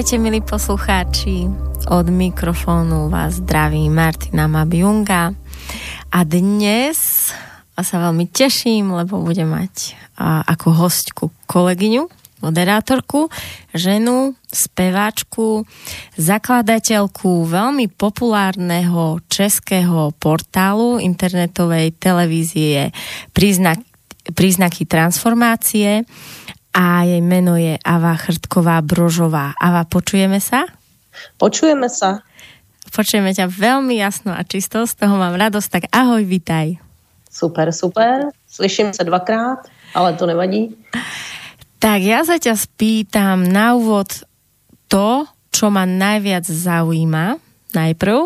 Vítajte, milí poslucháči. Od mikrofónu vás zdraví Martina Mabjunga. A dnes sa veľmi teším, lebo budem mať a, ako hostku kolegyňu, moderátorku, ženu, speváčku, zakladateľku veľmi populárneho českého portálu internetovej televízie Príznak, Príznaky transformácie a jej meno je Ava Chrtková Brožová. Ava, počujeme sa? Počujeme sa. Počujeme ťa veľmi jasno a čisto, z toho mám radosť, tak ahoj, vitaj. Super, super. Slyším se dvakrát, ale to nevadí. Tak ja sa ťa spýtam na úvod to, čo ma najviac zaujíma najprv.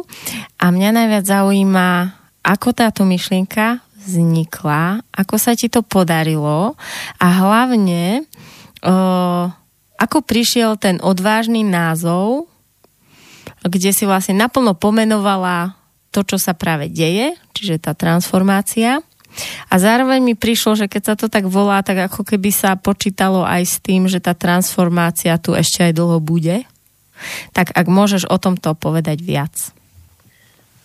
A mňa najviac zaujíma, ako táto myšlienka vznikla, ako sa ti to podarilo a hlavne uh, ako prišiel ten odvážný názov, kde si vlastne naplno pomenovala to, čo sa práve deje, čiže tá transformácia. A zároveň mi prišlo, že keď sa to tak volá, tak ako keby sa počítalo aj s tým, že tá transformácia tu ešte aj dlho bude. Tak ak môžeš o tomto povedať viac.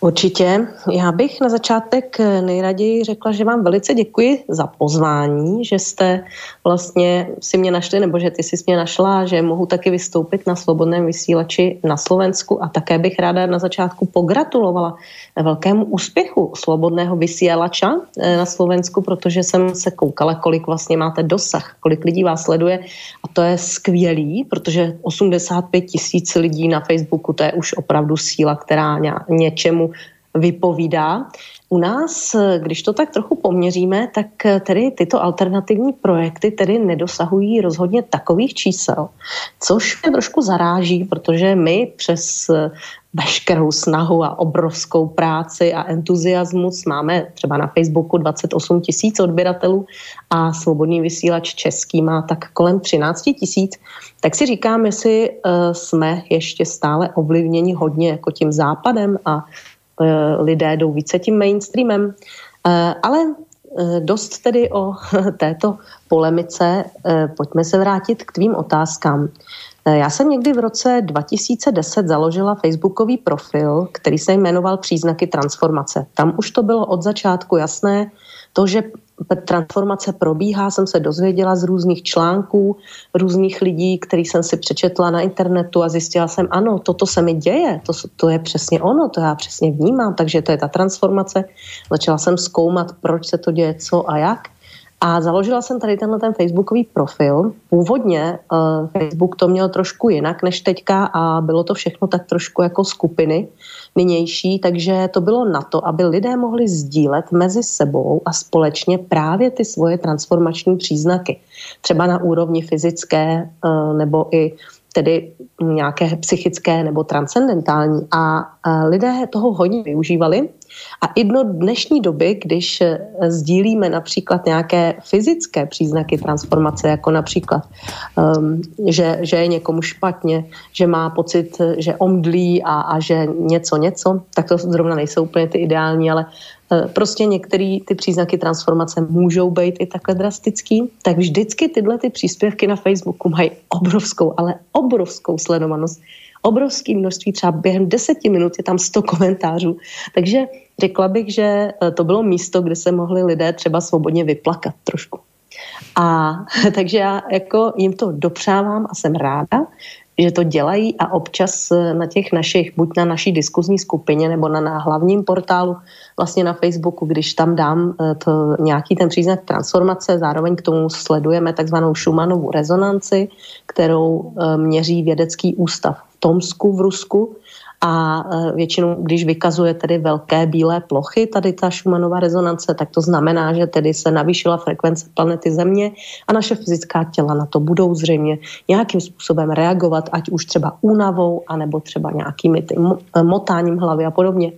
Určitě. Já bych na začátek nejraději řekla, že vám velice děkuji za pozvání, že jste vlastně si mě našli, nebo že ty jsi mě našla, že mohu taky vystoupit na svobodném vysílači na Slovensku a také bych ráda na začátku pogratulovala velkému úspěchu svobodného vysílača eh, na Slovensku, protože jsem se koukala, kolik vlastně máte dosah, kolik lidí vás sleduje a to je skvělý, protože 85 tisíc lidí na Facebooku, to je už opravdu síla, která něčemu vypovídá. U nás, když to tak trochu poměříme, tak tedy tyto alternativní projekty tedy nedosahují rozhodně takových čísel, což mě trošku zaráží, protože my přes veškerou snahu a obrovskou práci a entuziasmus máme třeba na Facebooku 28 tisíc odběratelů a svobodný vysílač český má tak kolem 13 tisíc, tak si říkám, jestli uh, jsme ještě stále ovlivněni hodně jako tím západem a Eh, lidé jdou více tím mainstreamem. Eh, ale eh, dost tedy o této polemice. Pojďme se vrátit k tvým otázkám. Já jsem někdy v roce 2010 založila facebookový profil, který se jmenoval Příznaky transformace. Tam už to bylo od začátku jasné, to, že transformace probíhá, jsem se dozvěděla z různých článků, různých lidí, který jsem si přečetla na internetu a zjistila jsem, ano, toto se mi děje, to, to je přesně ono, to já přesně vnímám, takže to je ta transformace. Začala jsem zkoumat, proč se to děje, co a jak. A založila jsem tady tenhle ten facebookový profil. Původně uh, Facebook to měl trošku jinak než teďka a bylo to všechno tak trošku jako skupiny nynější, takže to bylo na to, aby lidé mohli sdílet mezi sebou a společně právě ty svoje transformační příznaky. Třeba na úrovni fyzické uh, nebo i tedy nějaké psychické nebo transcendentální. A lidé toho hodně využívali. A i do dnešní doby, když e, sdílíme například nějaké fyzické příznaky transformace, jako například, um, že, že je někomu špatně, že má pocit, že omdlí a, a že něco, něco, tak to zrovna nejsou úplně ty ideální, ale Eh, prostě některé ty příznaky transformace můžou být i takhle drastický, tak vždycky tyhle ty příspěvky na Facebooku mají obrovskou, ale obrovskou sledovanost. Obrovské množství, třeba během deseti minut je tam 100 komentářů. Takže řekla bych, že eh, to bylo místo, kde se mohli lidé třeba svobodně vyplakat trošku. A takže já jako jim to dopřávám a jsem ráda, že to dělají a občas eh, na těch našich, buď na naší diskuzní skupině nebo na, na hlavním portálu vlastně na Facebooku, když tam dám eh, to, nějaký ten příznak transformace, zároveň k tomu sledujeme takzvanou Schumannovu rezonanci, kterou eh, měří vědecký ústav v Tomsku v Rusku a e, většinou, když vykazuje tedy velké bílé plochy, tady ta Schumannova rezonance, tak to znamená, že tedy se navýšila frekvence planety Země a naše fyzická těla na to budou zřejmě nějakým způsobem reagovat, ať už třeba únavou, anebo třeba nějakými e, motáním hlavy a podobně.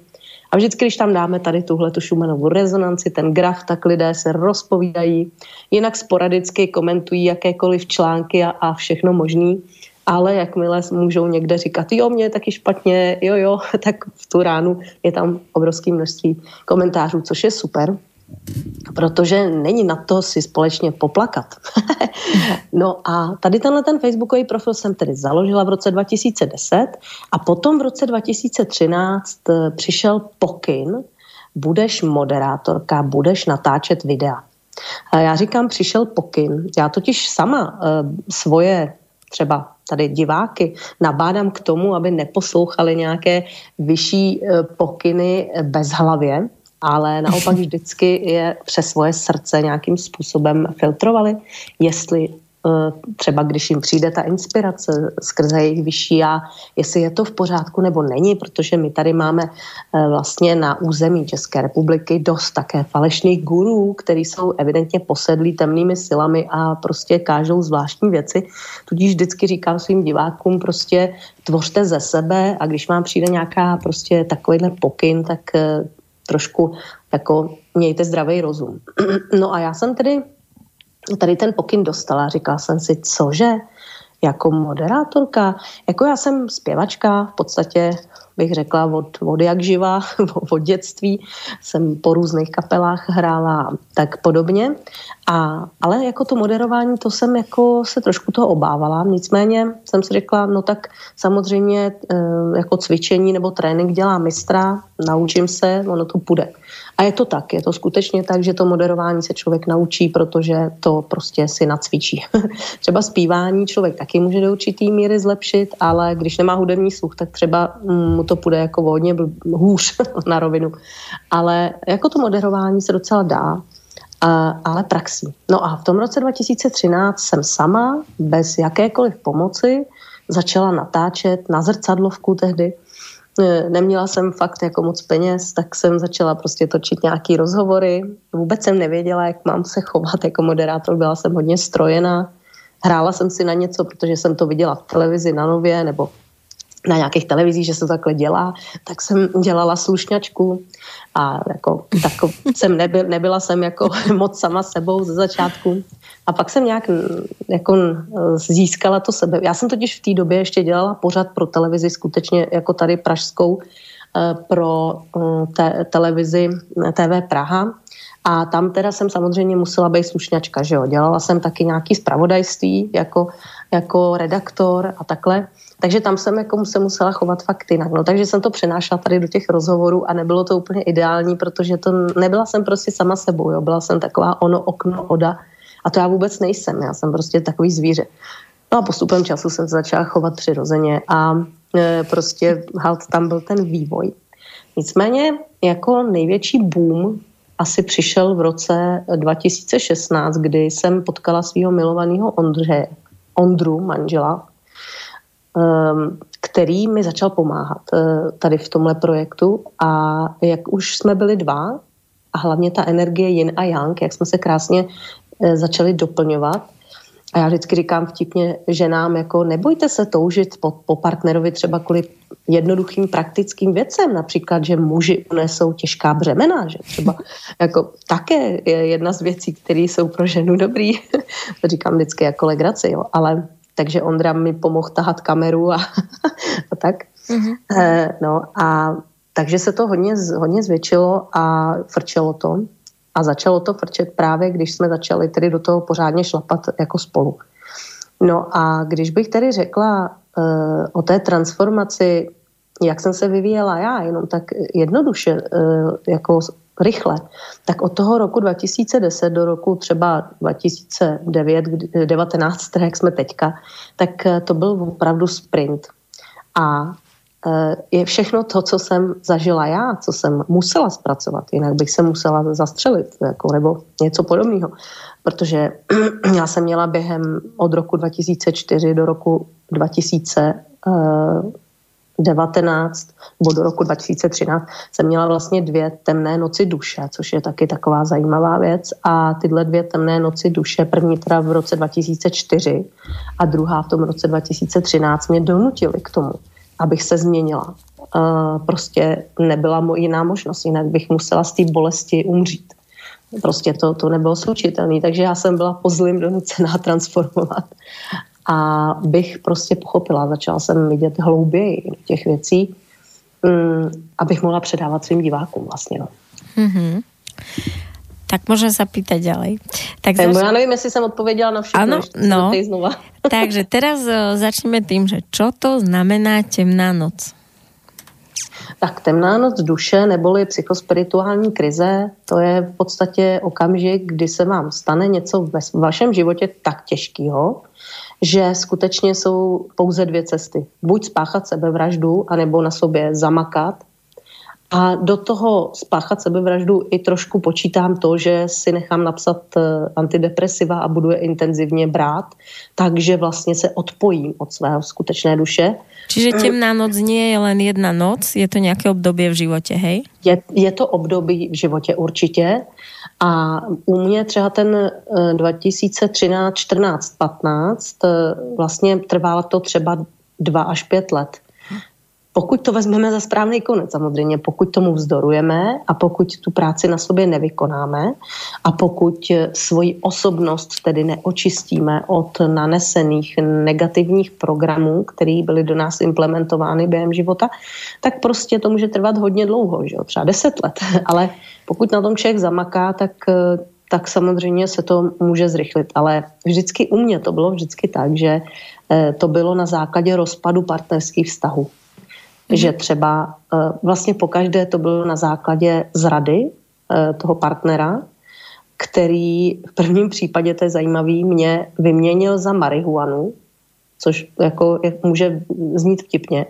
A vždycky, když tam dáme tady tuhle tu Schumannovu rezonanci, ten graf, tak lidé se rozpovídají, jinak sporadicky komentují jakékoliv články a, a všechno možný ale jakmile můžou někde říkat, jo, mě je taky špatně, jo, jo, tak v tu ránu je tam obrovské množství komentářů, což je super. protože není na to si společně poplakat. no a tady tenhle ten facebookový profil jsem tedy založila v roce 2010 a potom v roce 2013 eh, přišel pokyn, budeš moderátorka, budeš natáčet videa. Já říkám, přišel pokyn. Já totiž sama uh, svoje třeba tady diváky nabádám k tomu, aby neposlouchali nějaké vyšší uh, pokyny bez hlavě, ale naopak vždycky je přes svoje srdce nějakým způsobem filtrovali, jestli třeba když jim přijde ta inspirace skrze jejich vyšší já, jestli je to v pořádku nebo není, protože my tady máme eh, vlastně na území České republiky dost také falešných gurů, který jsou evidentně posedlí temnými silami a prostě kážou zvláštní věci. Tudíž vždycky říkám svým divákům prostě tvořte ze sebe a když vám přijde nějaká prostě takovýhle pokyn, tak eh, trošku jako mějte zdravý rozum. No a já jsem tedy tady ten pokyn dostala. Říkala jsem si, cože? Jako moderátorka? Jako já jsem zpěvačka, v podstatě bych řekla od, od jak živa, od dětství. Jsem po různých kapelách hrála tak podobně. A, ale jako to moderování, to jsem jako se trošku toho obávala. Nicméně jsem si řekla, no tak samozřejmě eh, jako cvičení nebo trénink dělá mistra, naučím se, ono to půjde. A je to tak, je to skutečně tak, že to moderování se člověk naučí, protože to prostě si nacvičí. třeba zpívání člověk taky může do určitý míry zlepšit, ale když nemá hudební sluch, tak třeba mm, mu to půjde jako hodně hůř na rovinu. Ale jako to moderování se docela dá, ale praxí. No a v tom roce 2013 jsem sama, bez jakékoliv pomoci, začala natáčet na zrcadlovku tehdy neměla jsem fakt jako moc peněz, tak jsem začala prostě točit nějaký rozhovory. Vůbec jsem nevěděla, jak mám se chovat jako moderátor, byla jsem hodně strojená. Hrála jsem si na něco, protože jsem to viděla v televizi na Nově nebo na nějakých televizích, že se to takhle dělá, tak jsem dělala slušňačku a jako, tak jsem nebyl, nebyla jsem jako moc sama sebou ze začátku. A pak jsem nějak jako získala to sebe. Já jsem totiž v té době ještě dělala pořad pro televizi, skutečně jako tady pražskou, eh, pro eh, te, televizi TV Praha. A tam teda jsem samozřejmě musela být slušňačka, že jo. Dělala jsem taky nějaký zpravodajství jako, jako redaktor a takhle. Takže tam jsem jako se musela chovat fakt jinak. No, takže jsem to přenášela tady do těch rozhovorů a nebylo to úplně ideální, protože to nebyla jsem prostě sama sebou. Jo. Byla jsem taková ono, okno, oda. A to já vůbec nejsem. Já jsem prostě takový zvíře. No a postupem času jsem se začala chovat přirozeně a e, prostě halt tam byl ten vývoj. Nicméně jako největší boom asi přišel v roce 2016, kdy jsem potkala svého milovaného Ondře, Ondru, manžela, který mi začal pomáhat eh, tady v tomhle projektu. A jak už jsme byli dva a hlavně ta energie yin a yang, jak jsme se krásně eh, začali doplňovat, a já vždycky říkám vtipně ženám, jako nebojte se toužit po, po partnerovi třeba kvůli jednoduchým praktickým věcem, například, že muži unesou těžká břemena, že třeba jako také je jedna z věcí, které jsou pro ženu dobrý. to říkám vždycky jako legraci, jo, ale takže Ondra mi pomohl tahat kameru a, a tak. Mm-hmm. no a takže se to hodně, hodně zvětšilo a frčelo to. A začalo to frčet právě, když jsme začali tedy do toho pořádně šlapat jako spolu. No a když bych tedy řekla uh, o té transformaci, jak jsem se vyvíjela já, jenom tak jednoduše, uh, jako rychle, tak od toho roku 2010 do roku třeba 2009, 19, jak jsme teďka, tak eh, to byl opravdu sprint. A eh, je všechno to, co jsem zažila já, co jsem musela zpracovat, jinak bych se musela zastřelit, jako, nebo něco podobného. Protože já jsem měla během od roku 2004 do roku 2000 19 nebo do roku 2013 jsem měla vlastně dvě temné noci duše, což je taky taková zajímavá věc. A tyhle dvě temné noci duše, první teda v roce 2004 a druhá v tom roce 2013 mě donutily k tomu, abych se změnila. Uh, prostě nebyla jiná možnost, jinak bych musela z té bolesti umřít. Prostě to, to nebylo slučitelné, takže já jsem byla pozlým donucená transformovat a bych prostě pochopila, začala jsem vidět hlouběji těch věcí, um, abych mohla předávat svým divákům vlastně. No. Mm-hmm. Tak môžem sa pýtať ďalej. Tak zač... Já nevím, jestli jsem odpověděla na všechno. Ano, no. Takže teraz uh, začneme tým, že čo to znamená temná noc? Tak temná noc duše neboli psychospirituální krize, to je v podstatě okamžik, kdy se vám stane něco ve vašem životě tak těžkého, že skutečně jsou pouze dvě cesty. Buď spáchat sebevraždu, anebo na sobě zamakat a do toho spáchat sebevraždu i trošku počítám to, že si nechám napsat eh, antidepresiva a budu je intenzivně brát, takže vlastně se odpojím od svého skutečné duše. Čiže temná noc nie je len jedna noc, je to nějaké období v životě, hej? Je, je to období v životě určitě. A u mě třeba ten 2013, 14, 15 vlastně trvalo to třeba dva až pět let pokud to vezmeme za správný konec, samozřejmě, pokud tomu vzdorujeme a pokud tu práci na sobě nevykonáme a pokud svoji osobnost tedy neočistíme od nanesených negativních programů, které byly do nás implementovány během života, tak prostě to může trvat hodně dlouho, že jo? třeba deset let. Ale pokud na tom člověk zamaká, tak tak samozřejmě se to může zrychlit. Ale vždycky u mě to bylo vždycky tak, že eh, to bylo na základě rozpadu partnerských vztahů. Že třeba eh, vlastně pokaždé to bylo na základě zrady eh, toho partnera, který v prvním případě, to je zajímavý, mě vyměnil za marihuanu, což jako může znít vtipně,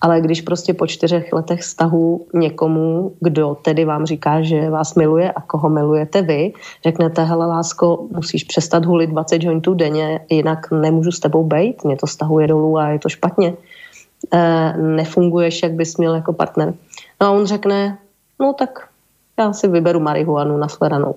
ale když prostě po čtyřech letech vztahu někomu, kdo tedy vám říká, že vás miluje a koho milujete vy, řeknete, hele lásko, musíš přestat hulit 20 jointů denně, jinak nemůžu s tebou bejt, mě to stahuje dolů a je to špatně. Eh, nefunguješ, jak bys měl jako partner. No a on řekne, no tak já si vyberu marihuanu na sleranou.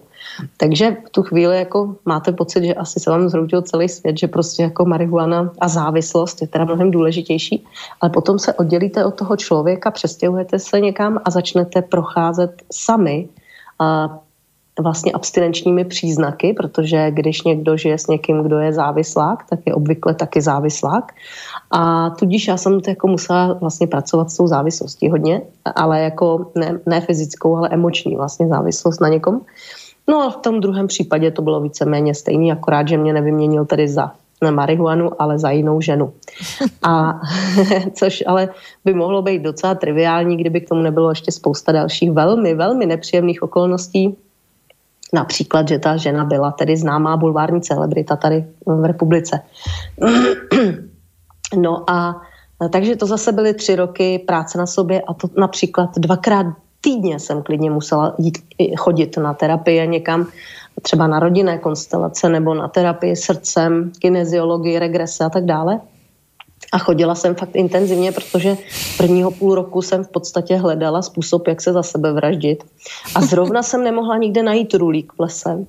Takže v tu chvíli jako máte pocit, že asi se vám zhroutil celý svět, že prostě jako marihuana a závislost je teda mnohem důležitější, ale potom se oddělíte od toho člověka, přestěhujete se někam a začnete procházet sami a vlastně abstinenčními příznaky, protože když někdo žije s někým, kdo je závislák, tak je obvykle taky závislák. A tudíž já jsem to jako musela vlastně pracovat s tou závislostí hodně, ale jako ne, ne fyzickou, ale emoční vlastně závislost na někom. No a v tom druhém případě to bylo víceméně stejný, akorát, že mě nevyměnil tedy za na marihuanu, ale za jinou ženu. A což ale by mohlo být docela triviální, kdyby k tomu nebylo ještě spousta dalších velmi, velmi nepříjemných okolností, Například, že ta žena byla tedy známá bulvární celebrita tady v republice. No a takže to zase byly tři roky práce na sobě a to například dvakrát týdně jsem klidně musela jít, chodit na terapie někam, třeba na rodinné konstelace nebo na terapii srdcem, kineziologii, regrese a tak dále. A chodila jsem fakt intenzivně, protože prvního půl roku jsem v podstatě hledala způsob, jak se za sebe vraždit. A zrovna jsem nemohla nikde najít rulík v lese.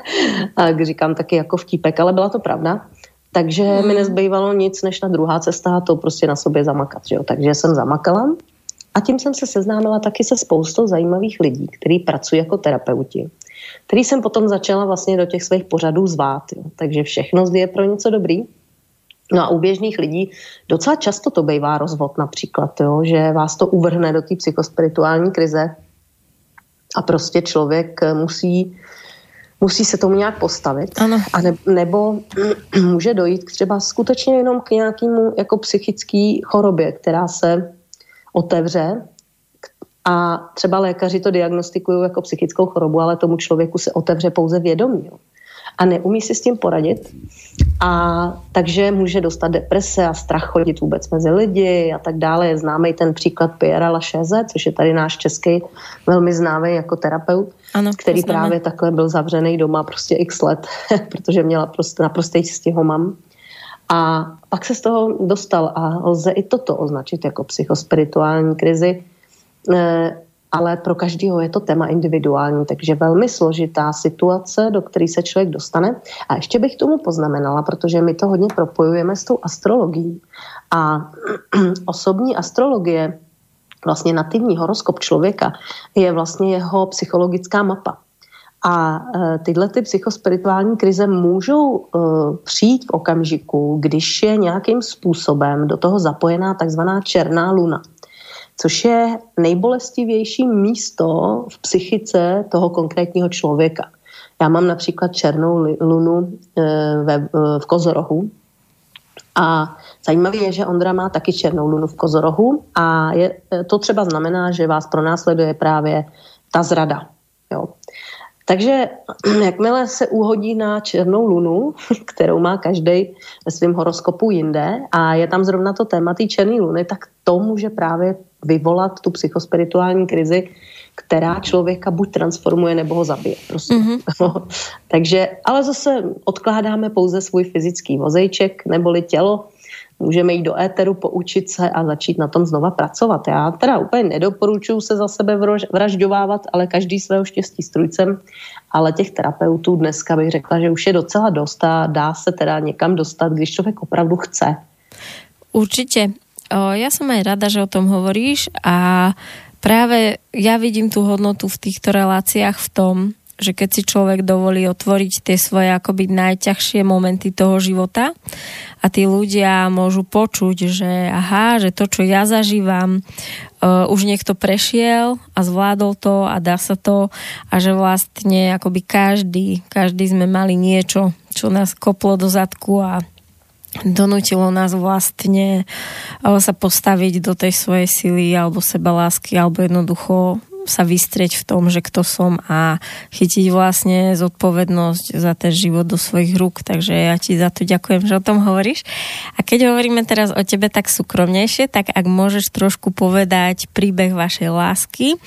a říkám taky jako vtípek, ale byla to pravda. Takže mi hmm. nezbývalo nic, než na druhá cesta a to prostě na sobě zamakat. Že jo? Takže jsem zamakala a tím jsem se seznámila taky se spoustou zajímavých lidí, kteří pracují jako terapeuti, který jsem potom začala vlastně do těch svých pořadů zvát. Jo? Takže všechno je pro něco dobrý. No a u běžných lidí docela často to bývá rozvod například, jo, že vás to uvrhne do té psychospirituální krize a prostě člověk musí, musí se tomu nějak postavit. Ano. A ne, nebo může dojít k třeba skutečně jenom k nějakému jako psychické chorobě, která se otevře a třeba lékaři to diagnostikují jako psychickou chorobu, ale tomu člověku se otevře pouze vědomí. Jo a neumí si s tím poradit. A takže může dostat deprese a strach chodit vůbec mezi lidi a tak dále. Je známý ten příklad Pierre Lachaise, což je tady náš český velmi známý jako terapeut, ano, který právě takhle byl zavřený doma prostě x let, protože měla prostě naprostý mám. A pak se z toho dostal a lze i toto označit jako psychospirituální krizi. Ale pro každého je to téma individuální, takže velmi složitá situace, do které se člověk dostane. A ještě bych tomu poznamenala, protože my to hodně propojujeme s tou astrologií. A osobní astrologie, vlastně nativní horoskop člověka, je vlastně jeho psychologická mapa. A e, tyhle ty psychospirituální krize můžou e, přijít v okamžiku, když je nějakým způsobem do toho zapojená takzvaná černá luna. Což je nejbolestivější místo v psychice toho konkrétního člověka. Já mám například černou lunu eh, ve, eh, v Kozorohu a zajímavé je, že Ondra má taky černou lunu v Kozorohu a je, eh, to třeba znamená, že vás pronásleduje právě ta zrada. Jo. Takže jakmile se uhodí na černou lunu, kterou má každý ve svém horoskopu jinde a je tam zrovna to téma té černé luny, tak to může právě vyvolat tu psychospirituální krizi, která člověka buď transformuje, nebo ho zabije. Prostě. Mm-hmm. Takže, ale zase odkládáme pouze svůj fyzický vozejček neboli tělo, můžeme jít do éteru, poučit se a začít na tom znova pracovat. Já teda úplně nedoporučuji se za sebe vražďovávat, ale každý svého štěstí strujcem, ale těch terapeutů dneska bych řekla, že už je docela dost a dá se teda někam dostat, když člověk opravdu chce. Určitě. O, ja som aj rada, že o tom hovoríš a práve ja vidím tú hodnotu v týchto reláciách v tom, že keď si človek dovolí otvoriť tie svoje akoby najťažšie momenty toho života a tí ľudia môžu počuť, že aha, že to, čo ja zažívam, uh, už niekto prešiel a zvládol to a dá sa to a že vlastne akoby každý, každý sme mali niečo, čo nás koplo do zadku a donutilo nás vlastne sa postaviť do tej svojej sily alebo seba lásky alebo jednoducho sa vystrieť v tom, že kto som a chytiť vlastne zodpovednosť za ten život do svojich rúk. Takže ja ti za to ďakujem, že o tom hovoríš. A keď hovoríme teraz o tebe tak súkromnejšie, tak ak môžeš trošku povedať príbeh vašej lásky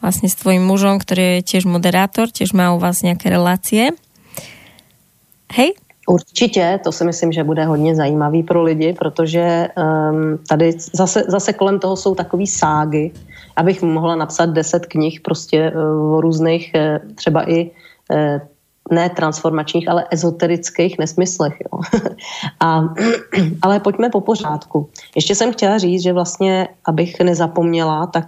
vlastne s tvojim mužom, ktorý je tiež moderátor, tiež má u vás nejaké relácie. Hej? Určitě, to si myslím, že bude hodně zajímavý pro lidi, protože um, tady zase, zase kolem toho jsou takové ságy, abych mohla napsat deset knih prostě uh, o různých uh, třeba i uh, ne transformačních, ale ezoterických nesmyslech. Jo. A, ale pojďme po pořádku. Ještě jsem chtěla říct, že vlastně, abych nezapomněla, tak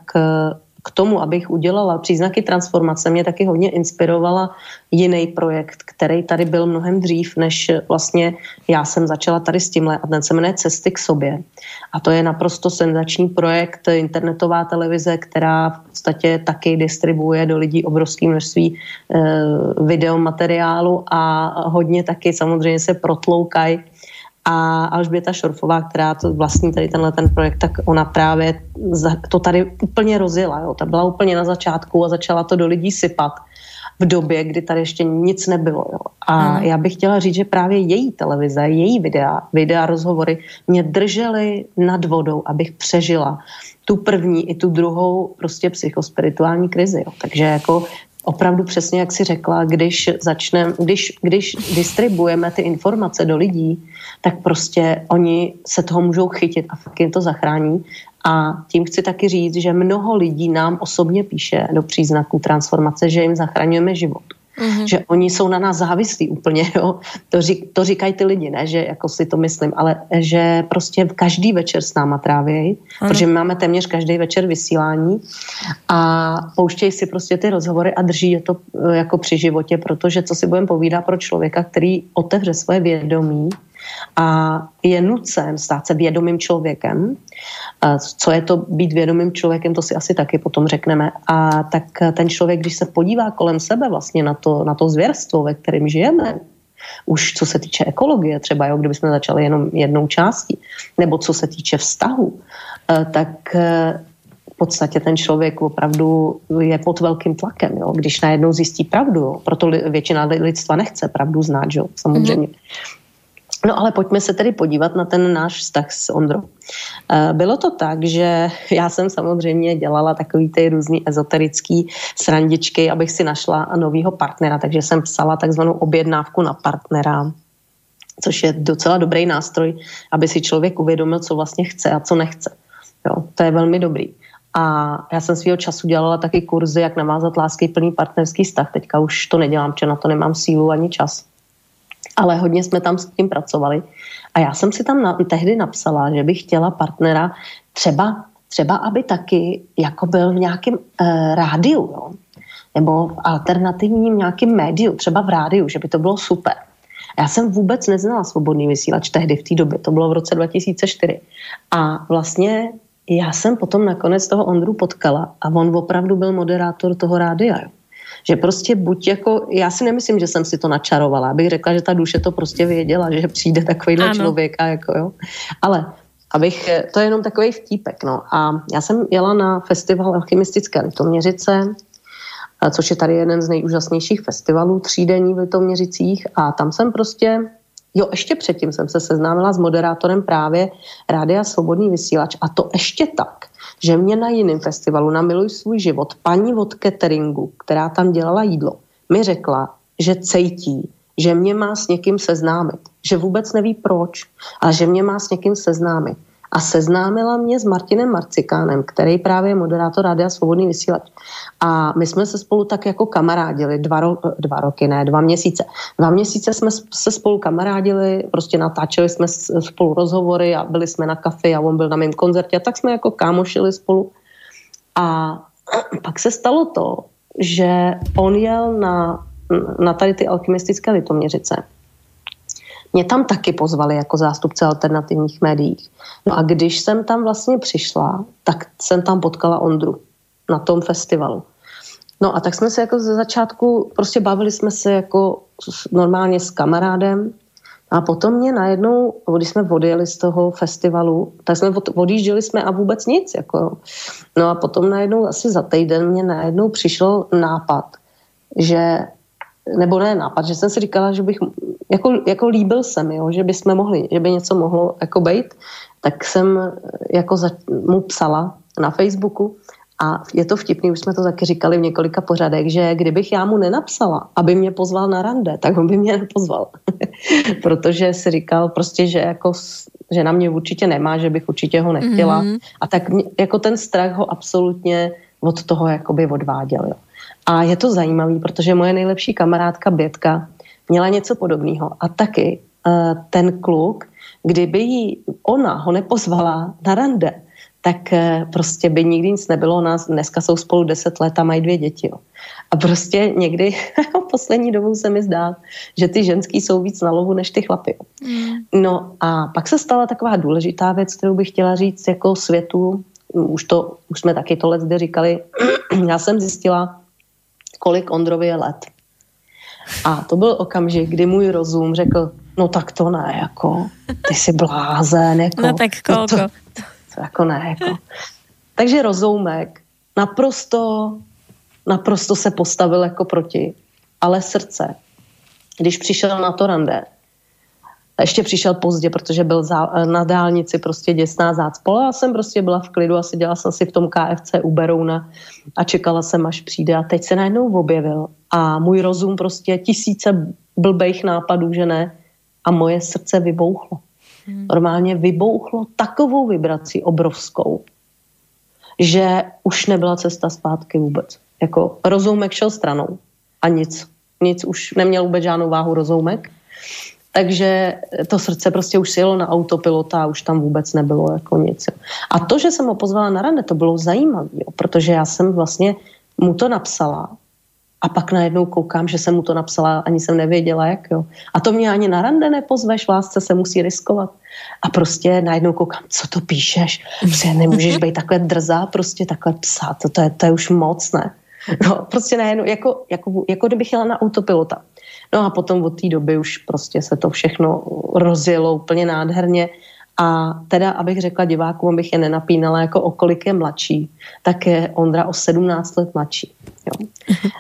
k tomu, abych udělala příznaky transformace, mě taky hodně inspirovala jiný projekt, který tady byl mnohem dřív, než vlastně já jsem začala tady s tímhle a ten se jmenuje Cesty k sobě. A to je naprosto senzační projekt, internetová televize, která v podstatě taky distribuuje do lidí obrovské množství e, videomateriálu a hodně taky samozřejmě se protloukají a Alžběta Šorfová, která to vlastní tady tenhle ten projekt, tak ona právě to tady úplně rozjela. Jo. Ta byla úplně na začátku a začala to do lidí sypat v době, kdy tady ještě nic nebylo. Jo. A hmm. já bych chtěla říct, že právě její televize, její videa, videa rozhovory mě držely nad vodou, abych přežila tu první i tu druhou prostě psychospirituální krizi. Jo. Takže jako opravdu přesně, jak si řekla, když začneme, když, když distribuujeme ty informace do lidí, tak prostě oni se toho můžou chytit a fakt jim to zachrání. A tím chci taky říct, že mnoho lidí nám osobně píše do příznaků transformace, že jim zachraňujeme život. Mm-hmm. Že oni jsou na nás závislí úplně, jo. To, řík, to říkají ty lidi, ne, že jako si to myslím, ale že prostě každý večer s náma trávějí, protože my máme téměř každý večer vysílání a pouštějí si prostě ty rozhovory a drží je to eh, jako při životě, protože co si budeme povídat pro člověka, který otevře svoje vědomí, a je nucen stát se vědomým člověkem. Co je to být vědomým člověkem, to si asi taky potom řekneme. A tak ten člověk, když se podívá kolem sebe vlastně na to, na to zvěrstvo, ve kterém žijeme, už co se týče ekologie, třeba jo, kdybychom začali jenom jednou částí, nebo co se týče vztahu, eh, tak eh, v podstatě ten člověk opravdu je pod velkým tlakem, jo? když najednou zjistí pravdu. Jo? Proto většina lidstva nechce pravdu znát, jo? samozřejmě. Mm-hmm. No ale pojďme se tedy podívat na ten náš vztah s Ondrou. Eh, bylo to tak, že já jsem samozřejmě dělala takový ty různý ezoterický srandičky, abych si našla novýho partnera, takže jsem psala takzvanou objednávku na partnera, což je docela dobrý nástroj, aby si člověk uvědomil, co vlastně chce a co nechce. Jo, to je velmi dobrý. A já jsem svého času dělala taky kurzy, jak navázat lásky plný partnerský vztah. Teďka už to nedělám, protože na to nemám sílu ani čas ale hodně jsme tam s tím pracovali. A já jsem si tam na, tehdy napsala, že bych chtěla partnera třeba, třeba aby taky jako byl v nějakém uh, rádiu, jo? nebo v alternativním nějakém médiu, třeba v rádiu, že by to bylo super. Já jsem vůbec neznala svobodný vysílač tehdy v té době, to bylo v roce 2004. A vlastně já jsem potom nakonec toho Ondru potkala a on opravdu byl moderátor toho rádia. Jo. Že prostě buď jako, já si nemyslím, že jsem si to načarovala, abych řekla, že ta duše to prostě věděla, že přijde takovýhle ano. člověk a jako jo. Ale abych, to je jenom takový vtípek, no. A já jsem jela na festival alchymistické Litoměřice, což je tady jeden z nejúžasnějších festivalů třídení v Litoměřicích a tam jsem prostě Jo, ještě předtím jsem se seznámila s moderátorem právě Rádia Svobodný vysílač a to ještě tak, že mě na jiném festivalu na Miluj svůj život. Paní od cateringu, která tam dělala jídlo, mi řekla, že cejtí, že mě má s někým seznámit, že vůbec neví proč, ale že mě má s někým seznámit a seznámila mě s Martinem Marcikánem, který právě je moderátor Rádia Svobodný vysílač. A my jsme se spolu tak jako kamarádili dva, ro, dva roky, ne, dva měsíce. Dva měsíce jsme se spolu kamarádili, prostě natáčeli jsme spolu rozhovory a byli jsme na kafe a on byl na mém koncertě a tak jsme jako kámošili spolu. A pak se stalo to, že on jel na, na tady ty alkymistické litoměřice mě tam taky pozvali jako zástupce alternativních médií. No a když jsem tam vlastně přišla, tak jsem tam potkala Ondru na tom festivalu. No a tak jsme se jako ze začátku, prostě bavili jsme se jako normálně s kamarádem a potom mě najednou, když jsme odjeli z toho festivalu, tak jsme odjížděli jsme a vůbec nic. Jako. No a potom najednou asi za týden mě najednou přišel nápad, že nebo ne nápad, že jsem si říkala, že bych, jako, jako líbil se mi, jo, že bychom mohli, že by něco mohlo jako být, tak jsem jako za, mu psala na Facebooku a je to vtipný, už jsme to taky říkali v několika pořadech, že kdybych já mu nenapsala, aby mě pozval na rande, tak on by mě nepozval. Protože si říkal prostě, že jako že na mě určitě nemá, že bych určitě ho nechtěla. Mm-hmm. A tak mě, jako ten strach ho absolutně od toho jakoby odváděl. Jo. A je to zajímavé, protože moje nejlepší kamarádka Bětka měla něco podobného. A taky uh, ten kluk, kdyby jí ona ho nepozvala na rande, tak uh, prostě by nikdy nic nebylo. Nás dneska jsou spolu deset let a mají dvě děti. Jo. A prostě někdy poslední dobou se mi zdá, že ty ženský jsou víc na lovu než ty chlapy. Mm. No a pak se stala taková důležitá věc, kterou bych chtěla říct jako světu. Už, to, už jsme taky tohle zde říkali. Já jsem zjistila, kolik Ondrovi je let. A to byl okamžik, kdy můj rozum řekl, no tak to ne, jako, ty jsi blázen, jako. No tak kolko. To, to, to jako ne, jako. Takže rozoumek naprosto, naprosto se postavil jako proti, ale srdce, když přišel na to rande, ještě přišel pozdě, protože byl za, na dálnici prostě děsná zácpola. Já jsem prostě byla v klidu a seděla jsem si v tom KFC u Berouna a čekala jsem, až přijde. A teď se najednou objevil a můj rozum prostě tisíce blbejch nápadů, že ne. A moje srdce vybouchlo. Hmm. Normálně vybouchlo takovou vibraci obrovskou, že už nebyla cesta zpátky vůbec. Jako rozoumek šel stranou a nic. Nic už neměl vůbec žádnou váhu rozoumek takže to srdce prostě už sjelo na autopilota a už tam vůbec nebylo jako nic. A to, že jsem ho pozvala na rande, to bylo zajímavé, protože já jsem vlastně mu to napsala a pak najednou koukám, že jsem mu to napsala, ani jsem nevěděla, jak jo. A to mě ani na rande nepozveš, lásce se musí riskovat. A prostě najednou koukám, co to píšeš? Prostě nemůžeš být takhle drzá, prostě takhle psát, to, to, je, to je už moc, ne? No, prostě najednou, jako, jako, jako kdybych jela na autopilota. No a potom od té doby už prostě se to všechno rozjelo úplně nádherně. A teda, abych řekla divákům, abych je nenapínala jako o kolik je mladší, tak je Ondra o 17 let mladší. Jo.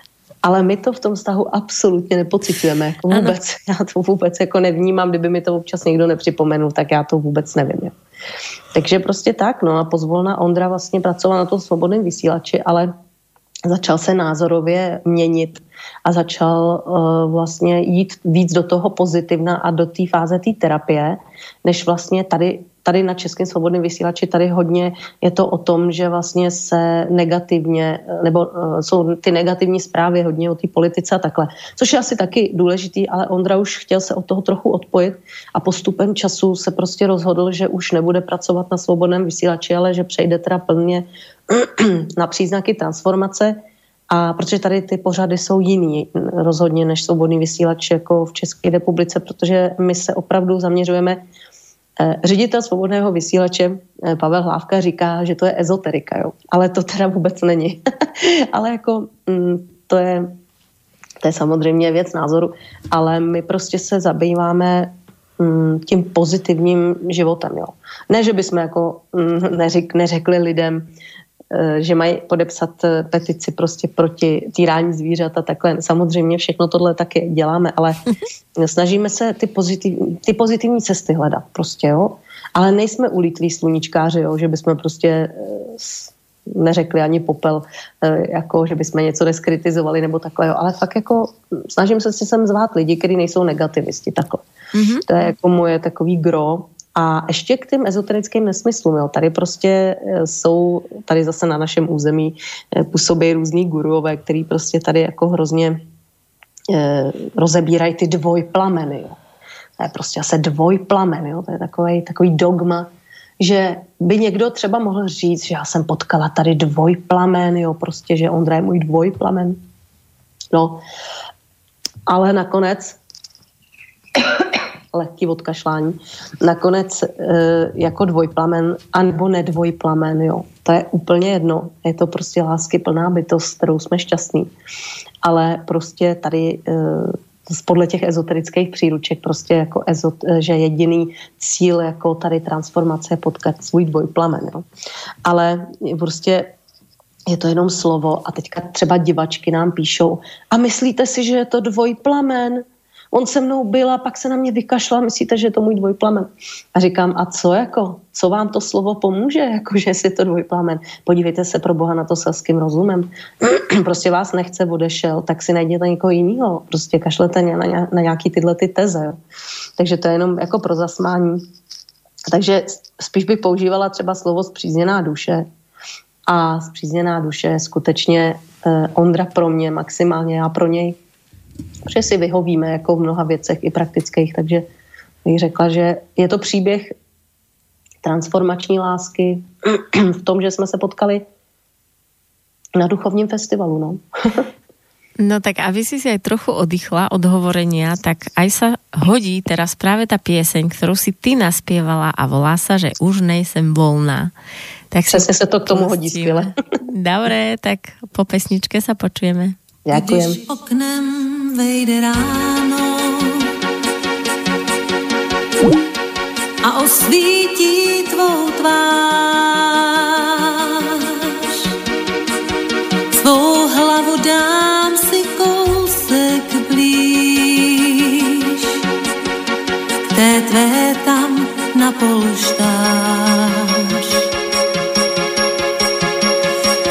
Ale my to v tom vztahu absolutně nepocitujeme. Jako vůbec. Ano. Já to vůbec jako nevnímám, kdyby mi to občas někdo nepřipomenul, tak já to vůbec nevím. Jo. Takže prostě tak, no a pozvolna Ondra vlastně pracovala na tom svobodném vysílači, ale začal se názorově měnit a začal uh, vlastně jít víc do toho pozitivna a do té fáze té terapie, než vlastně tady tady na Českém svobodném vysílači tady hodně je to o tom, že vlastně se negativně, nebo uh, jsou ty negativní zprávy hodně o té politice a takhle. Což je asi taky důležitý, ale Ondra už chtěl se od toho trochu odpojit a postupem času se prostě rozhodl, že už nebude pracovat na svobodném vysílači, ale že přejde teda plně na příznaky transformace. A protože tady ty pořady jsou jiný rozhodně než svobodný vysílač jako v České republice, protože my se opravdu zaměřujeme Eh, ředitel svobodného vysílače eh, Pavel Hlávka říká, že to je ezoterika, jo. ale to teda vůbec není. ale jako mm, to je, to je samozřejmě věc názoru, ale my prostě se zabýváme mm, tím pozitivním životem. Jo. Ne, že bychom jako mm, neřek, neřekli lidem, že mají podepsat eh, petici prostě proti týrání zvířat a takhle. Samozřejmě všechno tohle taky děláme, ale snažíme se ty, pozitiv, ty pozitivní cesty hledat prostě, jo. Ale nejsme ulítlí sluníčkáři, jo, že bychom prostě eh, neřekli ani popel, jako že bychom něco deskritizovali nebo takhle, jo. ale fakt jako snažím se si sem zvát lidi, kteří nejsou negativisti, takhle. Mm-hmm. To je jako moje takový gro a ještě k těm ezoterickým nesmyslům. Jo. Tady prostě eh, jsou, tady zase na našem území eh, působí různý guruové, který prostě tady jako hrozně eh, rozebírají ty dvojplameny. Jo. To je prostě asi dvojplamen, jo. to je takový, takový dogma, že by někdo třeba mohl říct, že já jsem potkala tady dvojplamen, jo, prostě, že Ondra je můj dvojplamen. No, ale nakonec lehký odkašlání. Nakonec e, jako dvojplamen, anebo nedvojplamen, jo. To je úplně jedno. Je to prostě lásky plná bytost, kterou jsme šťastní. Ale prostě tady e, podle těch ezoterických příruček prostě jako ezot, e, že jediný cíl jako tady transformace je potkat svůj dvojplamen. Jo. Ale prostě je to jenom slovo a teďka třeba divačky nám píšou a myslíte si, že je to dvojplamen? On se mnou byl a pak se na mě vykašlal, myslíte, že je to můj dvojplamen. A říkám, a co jako, co vám to slovo pomůže, jako že je to dvojplamen. Podívejte se pro Boha na to selským rozumem. prostě vás nechce, odešel, tak si najděte někoho jiného. Prostě kašlete na, na nějaký tyhle ty teze. Takže to je jenom jako pro zasmání. Takže spíš bych používala třeba slovo zpřízněná duše. A zpřízněná duše je skutečně eh, Ondra pro mě, maximálně já pro něj protože si vyhovíme jako v mnoha věcech i praktických, takže bych řekla, že je to příběh transformační lásky v tom, že jsme se potkali na duchovním festivalu. No. No tak aby si si aj trochu oddychla od hovorenia, tak aj sa hodí teraz práve tá pieseň, ktorú si ty naspievala a volá sa, že už nejsem volná. Tak Přesně se to k tomu hodí skvěle. Dobre, tak po pesničke sa počujeme. Ďakujem. Když oknem vejde ráno a osvítí tvou tvář. Svou hlavu dám si kousek blíž, k té tvé tam na polštář.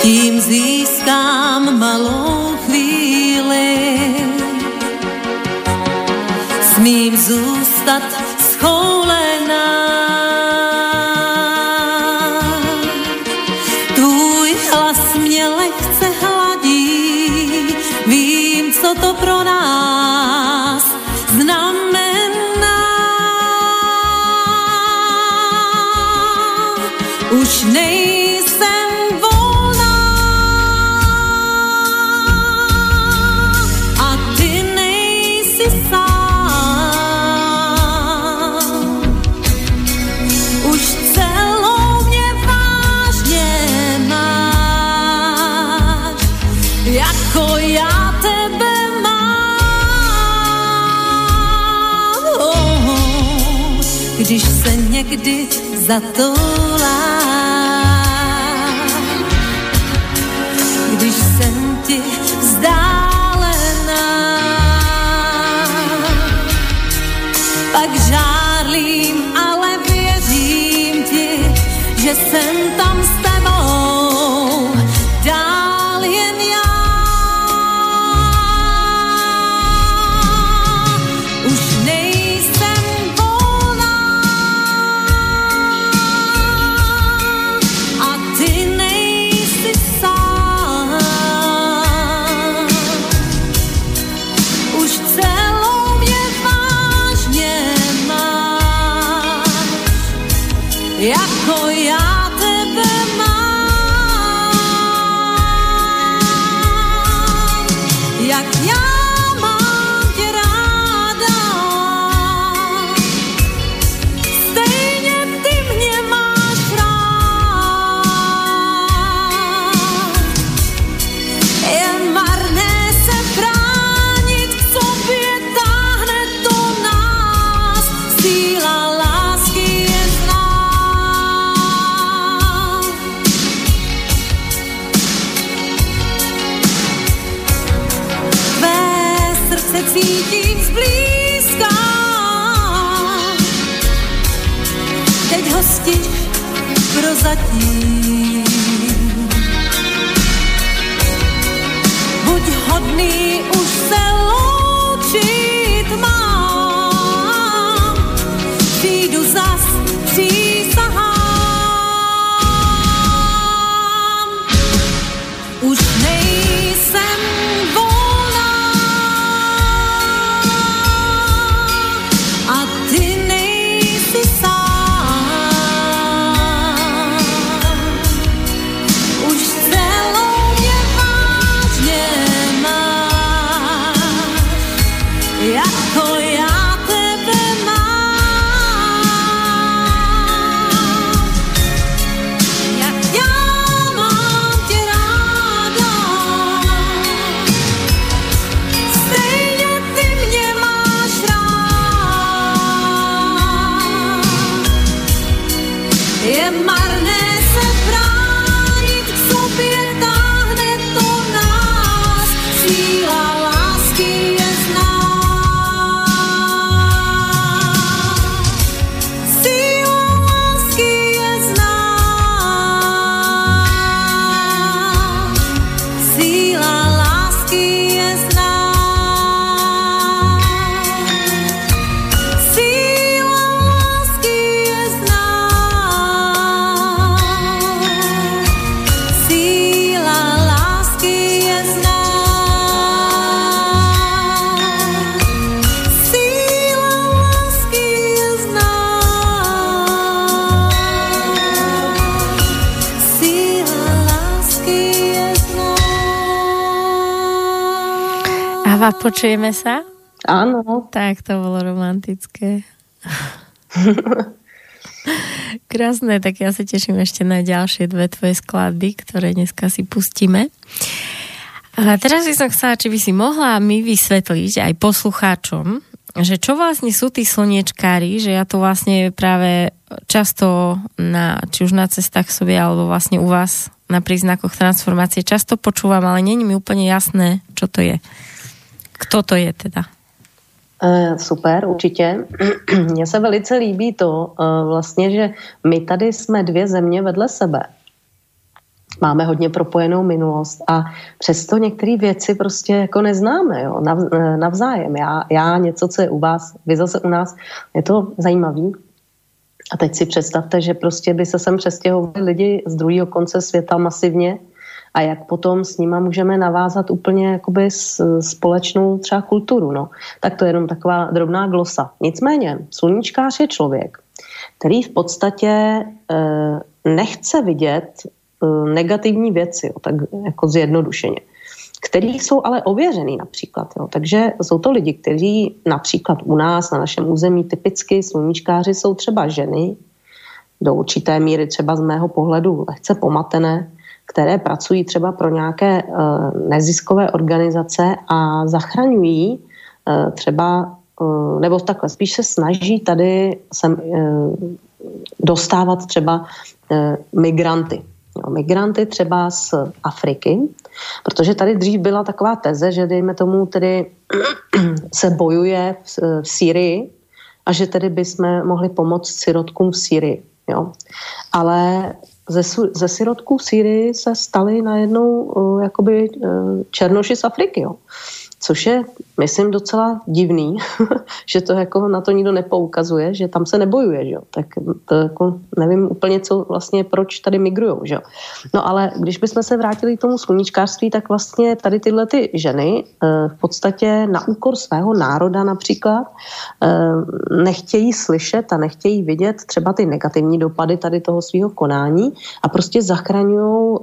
Tím získám malou Mevzu stat se počujeme sa? Ano, Tak to bolo romantické. Krásne, tak ja sa teším ešte na ďalšie dve tvoje skladby, ktoré dneska si pustíme. A teraz by som chcela, či by si mohla mi vysvetliť aj poslucháčom, že čo vlastne sú tí slniečkári, že ja to vlastne práve často na, či už na cestách sobě, alebo vlastne u vás na príznakoch transformácie často počúvam, ale není mi úplne jasné, čo to je. Kto to je teda? Eh, Super, určitě. Mně se velice líbí to eh, vlastně, že my tady jsme dvě země vedle sebe. Máme hodně propojenou minulost a přesto některé věci prostě jako neznáme, jo, nav, eh, navzájem. Já, já něco, co je u vás, vy zase u nás, je to zajímavý. A teď si představte, že prostě by se sem přestěhovali lidi z druhého konce světa masivně a jak potom s nima můžeme navázat úplně jakoby společnou třeba kulturu. No. Tak to je jenom taková drobná glosa. Nicméně, sluníčkář je člověk, který v podstatě eh, nechce vidět eh, negativní věci, jo, tak jako zjednodušeně který jsou ale ověřený například. Jo. Takže jsou to lidi, kteří například u nás na našem území typicky sluníčkáři jsou třeba ženy, do určité míry třeba z mého pohledu lehce pomatené, které pracují třeba pro nějaké uh, neziskové organizace a zachraňují uh, třeba, uh, nebo takhle, spíš se snaží tady sem, dostávat třeba migranty. Migranty třeba z Afriky, protože tady dřív byla taková teze, že dejme tomu tedy se bojuje v, v Sýrii a že tedy bychom mohli pomoct sirotkům v Sýrii. Jo. Ale ze, ze sirotků v Sýrii se stali najednou uh, jakoby uh, černoši z Afriky. Jo. Což je, myslím, docela divný, že to jako na to nikdo nepoukazuje, že tam se nebojuje, že jo. Tak to jako nevím úplně, co vlastně, proč tady migrujou, že jo. No ale když bychom se vrátili k tomu sluníčkářství, tak vlastně tady tyhle ty ženy eh, v podstatě na úkor svého národa například eh, nechtějí slyšet a nechtějí vidět třeba ty negativní dopady tady toho svého konání a prostě zachraňují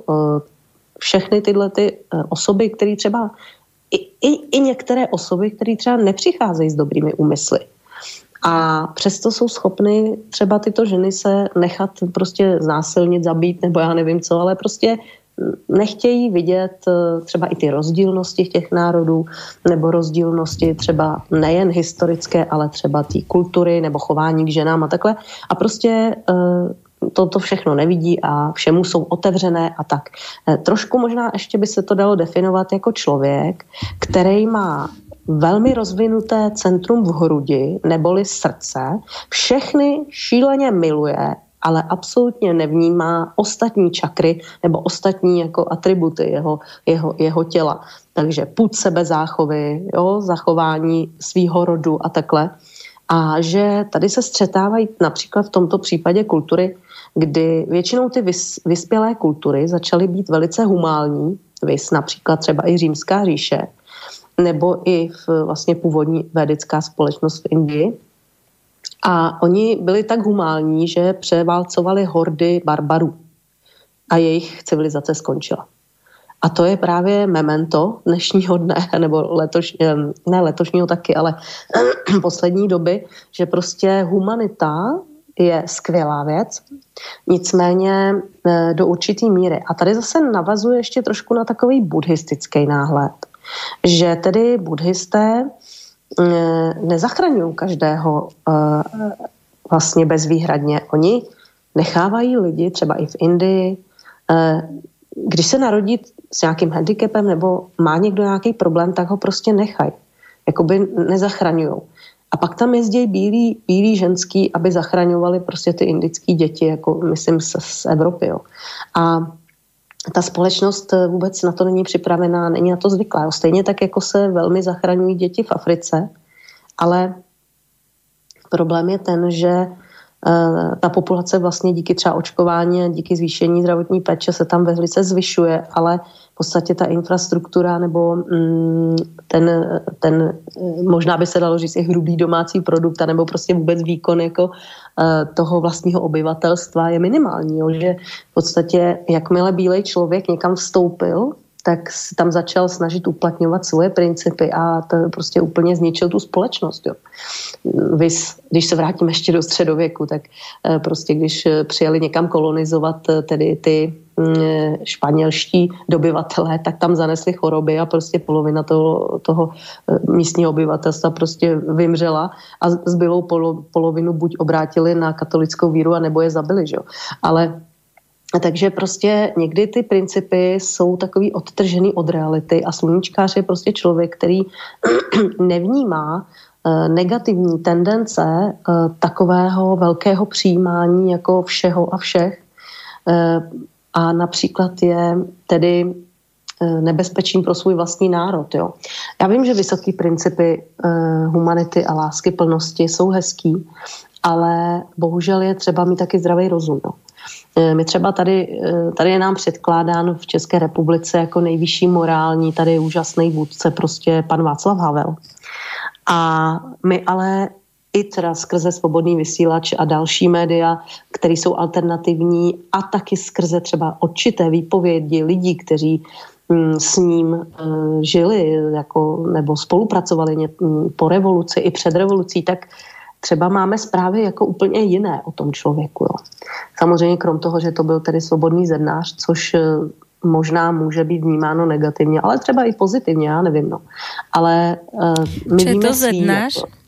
všechny tyhle ty osoby, které třeba i, i, i některé osoby, které třeba nepřicházejí s dobrými úmysly. A přesto jsou schopny třeba tyto ženy se nechat prostě znásilnit, zabít, nebo já nevím co, ale prostě nechtějí vidět třeba i ty rozdílnosti těch národů, nebo rozdílnosti třeba nejen historické, ale třeba té kultury nebo chování k ženám a takhle. A prostě toto všechno nevidí a všemu jsou otevřené a tak. Trošku možná ještě by se to dalo definovat jako člověk, který má velmi rozvinuté centrum v hrudi, neboli srdce, všechny šíleně miluje ale absolutně nevnímá ostatní čakry nebo ostatní jako atributy jeho, jeho, jeho těla. Takže půd sebezáchovy, jo, zachování svýho rodu a takhle. A že tady se střetávají například v tomto případě kultury, kdy většinou ty vys, vyspělé kultury začaly být velice humální, vys například třeba i římská říše, nebo i v vlastně původní védická společnost v Indii. A oni byli tak humální, že převálcovali hordy barbarů a jejich civilizace skončila. A to je právě memento dnešního dne, nebo letoš, ne letošního taky, ale poslední doby, že prostě humanita je skvělá věc, nicméně e, do určitý míry. A tady zase navazuje ještě trošku na takový buddhistický náhled, že tedy buddhisté e, nezachraňují každého e, vlastně bezvýhradně. Oni nechávají lidi, třeba i v Indii, když se narodí s nějakým handicapem nebo má někdo nějaký problém, tak ho prostě nechají. Jakoby nezachraňují. A pak tam jezdí bílí, bílí ženský, aby zachraňovali prostě ty indické děti, jako myslím z, z Evropy. Jo. A ta společnost vůbec na to není připravená, není na to zvyklá. Jo. Stejně tak, jako se velmi zachraňují děti v Africe, ale problém je ten, že Eh, ta populace vlastně díky třeba očkování a díky zvýšení zdravotní péče se tam velice zvyšuje, ale podstatě ta infrastruktura nebo mm, ten, ten, možná by se dalo říct i hrubý domácí produkt, nebo prostě vůbec výkon jako eh, toho vlastního obyvatelstva je minimální. Jo? Že v podstatě, jakmile bílej člověk někam vstoupil, tak si tam začal snažit uplatňovat svoje principy a to prostě úplně zničil tu společnost. Jo. Vys, když se vrátím ještě do středověku, tak eh, prostě když přijeli někam kolonizovat eh, tedy ty španělští dobyvatelé, tak tam zanesli choroby a prostě polovina toho, toho místního obyvatelstva prostě vymřela a zbylou polovinu buď obrátili na katolickou víru, a nebo je zabili. Že? Ale takže prostě někdy ty principy jsou takový odtržený od reality a sluníčkář je prostě člověk, který nevnímá eh, negativní tendence eh, takového velkého přijímání jako všeho a všech eh, a například je tedy nebezpečím pro svůj vlastní národ. Jo. Já vím, že vysoké principy humanity a lásky plnosti jsou hezký, ale bohužel je třeba mít taky zdravý rozum. Jo. Eh, my třeba tady, eh, tady je nám předkládán v České republice jako nejvyšší morální, tady je úžasný vůdce, prostě pan Václav Havel. A my ale i teda skrze svobodný vysílač a další média, které jsou alternativní a taky skrze třeba určité výpovědi lidí, kteří mm, s ním e, žili jako, nebo spolupracovali mm, po revoluci i před revolucí, tak třeba máme zprávy jako úplně jiné o tom člověku. Jo. Samozřejmě krom toho, že to byl tedy svobodný zednář, což eh, možná může být vnímáno negativně, ale třeba i pozitivně, já nevím. No. Ale uh, my Čo víme to zednář? Jako,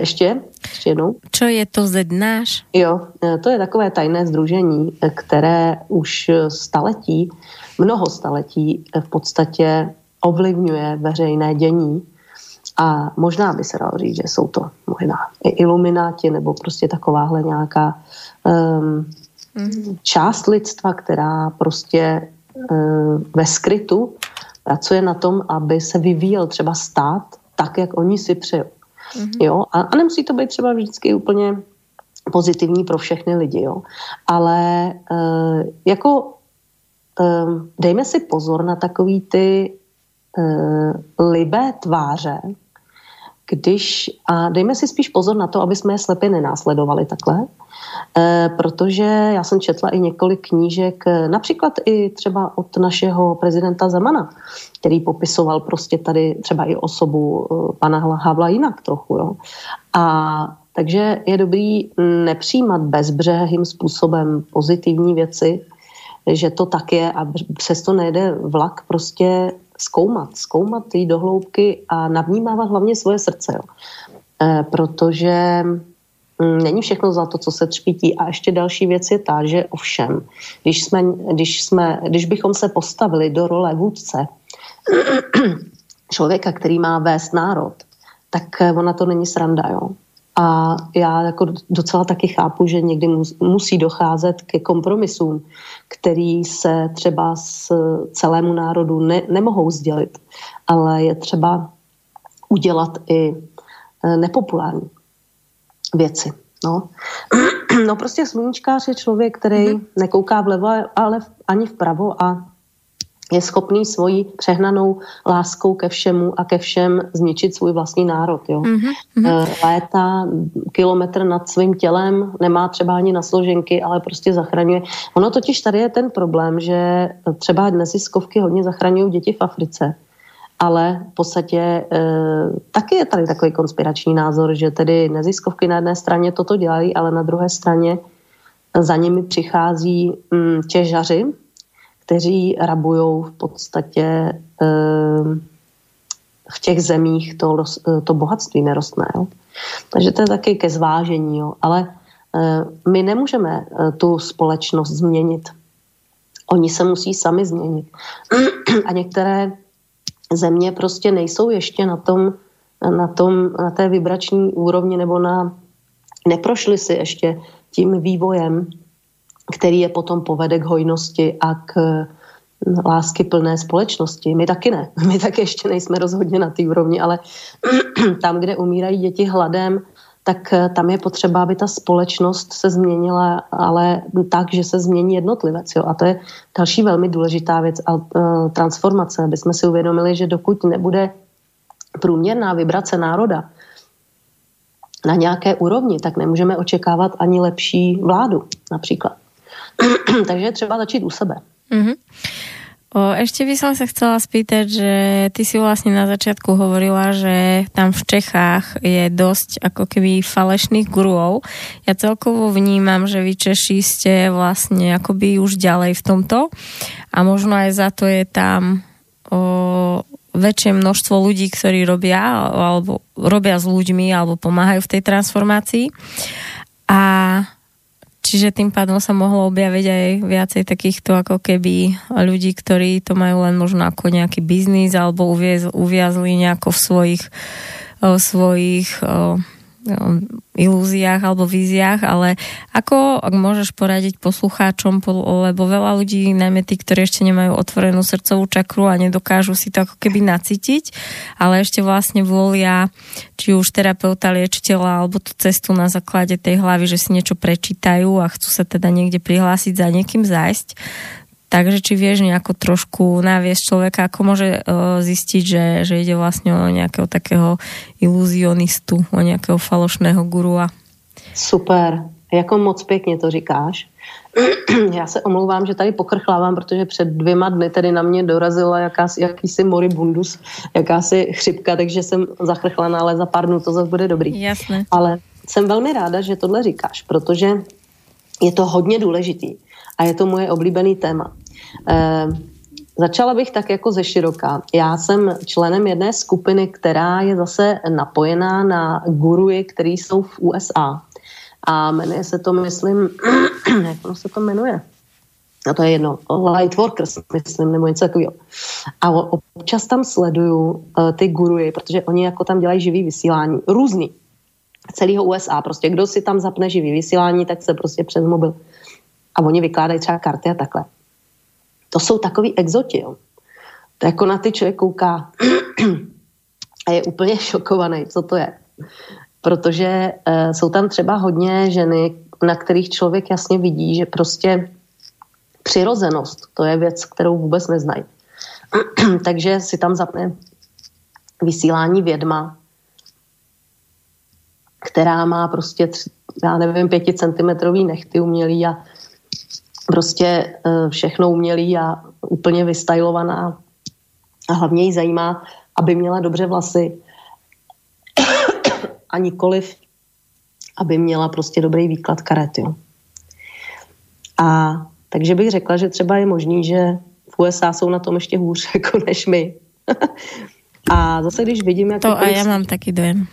ještě? Ještě jednou? Čo je to zednář? Jo, to je takové tajné združení, které už staletí, mnoho staletí v podstatě ovlivňuje veřejné dění a možná by se dalo říct, že jsou to možná i ilumináti nebo prostě takováhle nějaká um, mm-hmm. část lidstva, která prostě uh, ve skrytu pracuje na tom, aby se vyvíjel třeba stát tak, jak oni si přejou. Mm-hmm. Jo? A, a nemusí to být třeba vždycky úplně pozitivní pro všechny lidi, jo. Ale uh, jako uh, dejme si pozor na takový ty uh, libé tváře, když, a dejme si spíš pozor na to, aby jsme je slepě nenásledovali takhle, e, protože já jsem četla i několik knížek, eh, například i třeba od našeho prezidenta Zemana, který popisoval prostě tady třeba i osobu e, pana Havla jinak trochu. Jo. A takže je dobrý nepřijímat bezbřehým způsobem pozitivní věci, že to tak je a přesto nejde vlak prostě zkoumat, zkoumat jít do hloubky a navnímávat hlavně svoje srdce. Jo. E, protože mm, není všechno za to, co se třpítí. A ještě další věc je ta, že ovšem, když, jsme, když, jsme, když bychom se postavili do role vůdce, člověka, který má vést národ, tak ona to není sranda, jo. A já jako docela taky chápu, že někdy musí docházet ke kompromisům, který se třeba s celému národu ne, nemohou sdělit, ale je třeba udělat i e, nepopulární věci. No. no prostě sluníčkář je člověk, který mm-hmm. nekouká vlevo, ale ani vpravo a je schopný svojí přehnanou láskou ke všemu a ke všem zničit svůj vlastní národ. Jo. Mm-hmm. Léta, kilometr nad svým tělem, nemá třeba ani na složenky, ale prostě zachraňuje. Ono totiž tady je ten problém, že třeba neziskovky hodně zachraňují děti v Africe, ale v podstatě e, taky je tady takový konspirační názor, že tedy neziskovky na jedné straně toto dělají, ale na druhé straně za nimi přichází mm, těžaři, kteří rabují v podstatě eh, v těch zemích to, eh, to bohatství nerostné. Jo. Takže to je taky ke zvážení, jo. ale eh, my nemůžeme tu společnost změnit. Oni se musí sami změnit. A některé země prostě nejsou ještě na tom, na, tom, na té vibrační úrovni nebo na, neprošli si ještě tím vývojem který je potom povede k hojnosti a k lásky plné společnosti. My taky ne. My taky ještě nejsme rozhodně na té úrovni, ale tam, kde umírají děti hladem, tak eh, tam je potřeba, aby ta společnost se změnila, ale tak, že se změní jednotlivec. Jo? A to je další velmi důležitá věc a uh, transformace, aby jsme si uvědomili, že dokud nebude průměrná vibrace národa na nějaké úrovni, tak nemůžeme očekávat ani lepší vládu například. Takže je třeba začít u sebe. Mm-hmm. O, ešte by som sa chcela spýtať, že ty si vlastne na začiatku hovorila, že tam v Čechách je dosť ako keby falešných guruov. Ja celkovo vnímam, že vy Češi ste vlastne akoby už ďalej v tomto a možno aj za to je tam o, väčšie množstvo ľudí, ktorí robia alebo robia s ľuďmi alebo pomáhajú v tej transformácii. A Čiže tým pádom sa mohlo objaviť aj viacej takýchto ako keby ľudí, ktorí to majú len možno ako nejaký biznis alebo uviazli nejako v svojich, v svojich ilúziách alebo víziách, ale ako, ak môžeš poradiť poslucháčom, lebo veľa ľudí, najmä tí, ktorí ešte nemajú otvorenú srdcovú čakru a nedokážu si to ako keby nacítiť, ale ešte vlastne volia či už terapeuta, liečiteľa alebo tú cestu na základe tej hlavy, že si niečo prečítajú a chcú sa teda niekde prihlásiť za niekým zájsť, Takže či vieš nejako trošku naviesť človeka, ako môže uh, zistiť, že, že ide vlastne o nejakého takého iluzionistu, o nějakého falošného gurua? Super, jako moc pěkně to říkáš. Já se omlouvám, že tady pokrchlávám, protože před dvěma dny tady na mě dorazila jakási, jakýsi moribundus, jakási chřipka, takže jsem zachrchlaná, ale za pár dnů to zase bude dobrý. Jasné. Ale jsem velmi ráda, že tohle říkáš, protože je to hodně důležitý a je to moje oblíbený téma. Eh, začala bych tak jako ze široka. Já jsem členem jedné skupiny, která je zase napojená na guruji, který jsou v USA. A jmenuje se to, myslím, jak se to jmenuje? A to je jedno, Lightworkers, myslím, nebo něco takového. A občas tam sleduju uh, ty guruji, protože oni jako tam dělají živý vysílání, různý, celého USA. Prostě kdo si tam zapne živý vysílání, tak se prostě přes mobil. A oni vykládají třeba karty a takhle. To jsou takový exoti, jo. To jako na ty člověk kouká a je úplně šokovaný, co to je. Protože uh, jsou tam třeba hodně ženy, na kterých člověk jasně vidí, že prostě přirozenost, to je věc, kterou vůbec neznají. Takže si tam zapne vysílání vědma, která má prostě, já nevím, pěticentimetrový nechty umělý a prostě eh, všechno umělý a úplně vystajlovaná a hlavně jí zajímá, aby měla dobře vlasy a nikoliv, aby měla prostě dobrý výklad karet, jo. A takže bych řekla, že třeba je možný, že v USA jsou na tom ještě hůř jako než my. a zase, když vidím, jak... To a já mám taky dojem.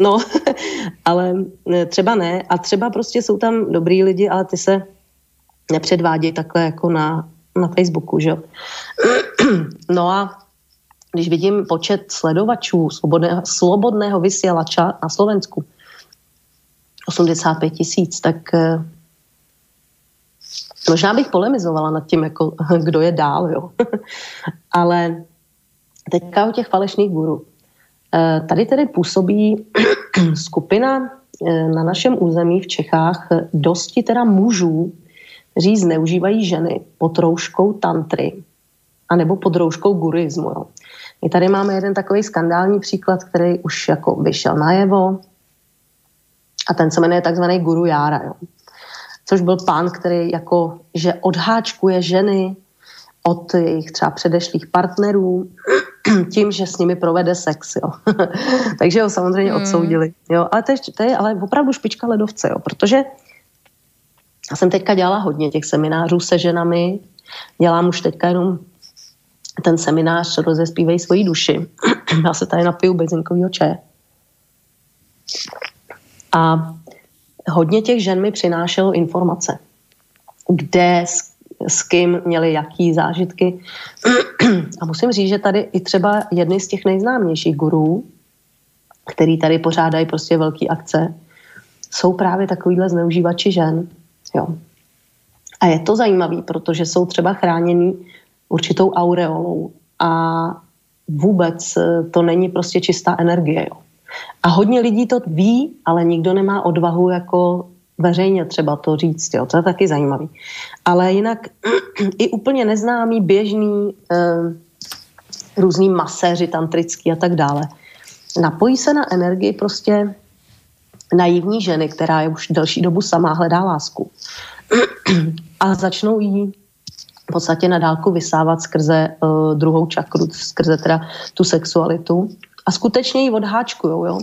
No, ale třeba ne. A třeba prostě jsou tam dobrý lidi, ale ty se nepředvádějí takhle jako na, na Facebooku, že? No a když vidím počet sledovačů slobodného, slobodného vysílača na Slovensku, 85 tisíc, tak eh, možná bych polemizovala nad tím, jako, kdo je dál, jo. Ale teďka o těch falešných guru. Eh, tady tedy působí skupina eh, na našem území v Čechách dosti teda mužů, kteří zneužívají ženy pod rouškou tantry anebo pod rouškou guruismu. Jo. My tady máme jeden takový skandální příklad, který už jako vyšel najevo a ten se jmenuje takzvaný guru Jára. Jo. Což byl pán, který jako, že odháčkuje ženy od jejich třeba předešlých partnerů tím, že s nimi provede sex, jo. Takže ho samozřejmě hmm. odsoudili, jo. Ale to je, to je ale opravdu špička ledovce, jo, protože já jsem teďka dělala hodně těch seminářů se ženami, dělám už teďka jenom ten seminář Rozespívej svoji duši. Já se tady napiju bezinkovýho čaje. A hodně těch žen mi přinášelo informace, kde, s, s kým měli jaký zážitky. A musím říct, že tady i třeba jedny z těch nejznámějších gurů, který tady pořádají prostě velké akce, jsou právě takovýhle zneužívači žen. Jo. A je to zajímavé, protože jsou třeba chráněný určitou aureolou a vůbec to není prostě čistá energie. Jo. A hodně lidí to ví, ale nikdo nemá odvahu jako veřejně třeba to říct, jo. to je taky zajímavý. Ale jinak i úplně neznámý, běžný, eh, různý maséři tantrický a tak dále, napojí se na energii prostě naivní ženy, která je už delší dobu sama hledá lásku. a začnou jí v podstatě na dálku vysávat skrze uh, druhou čakru, skrze teda tu sexualitu a skutečně ji odháčkujou, jo?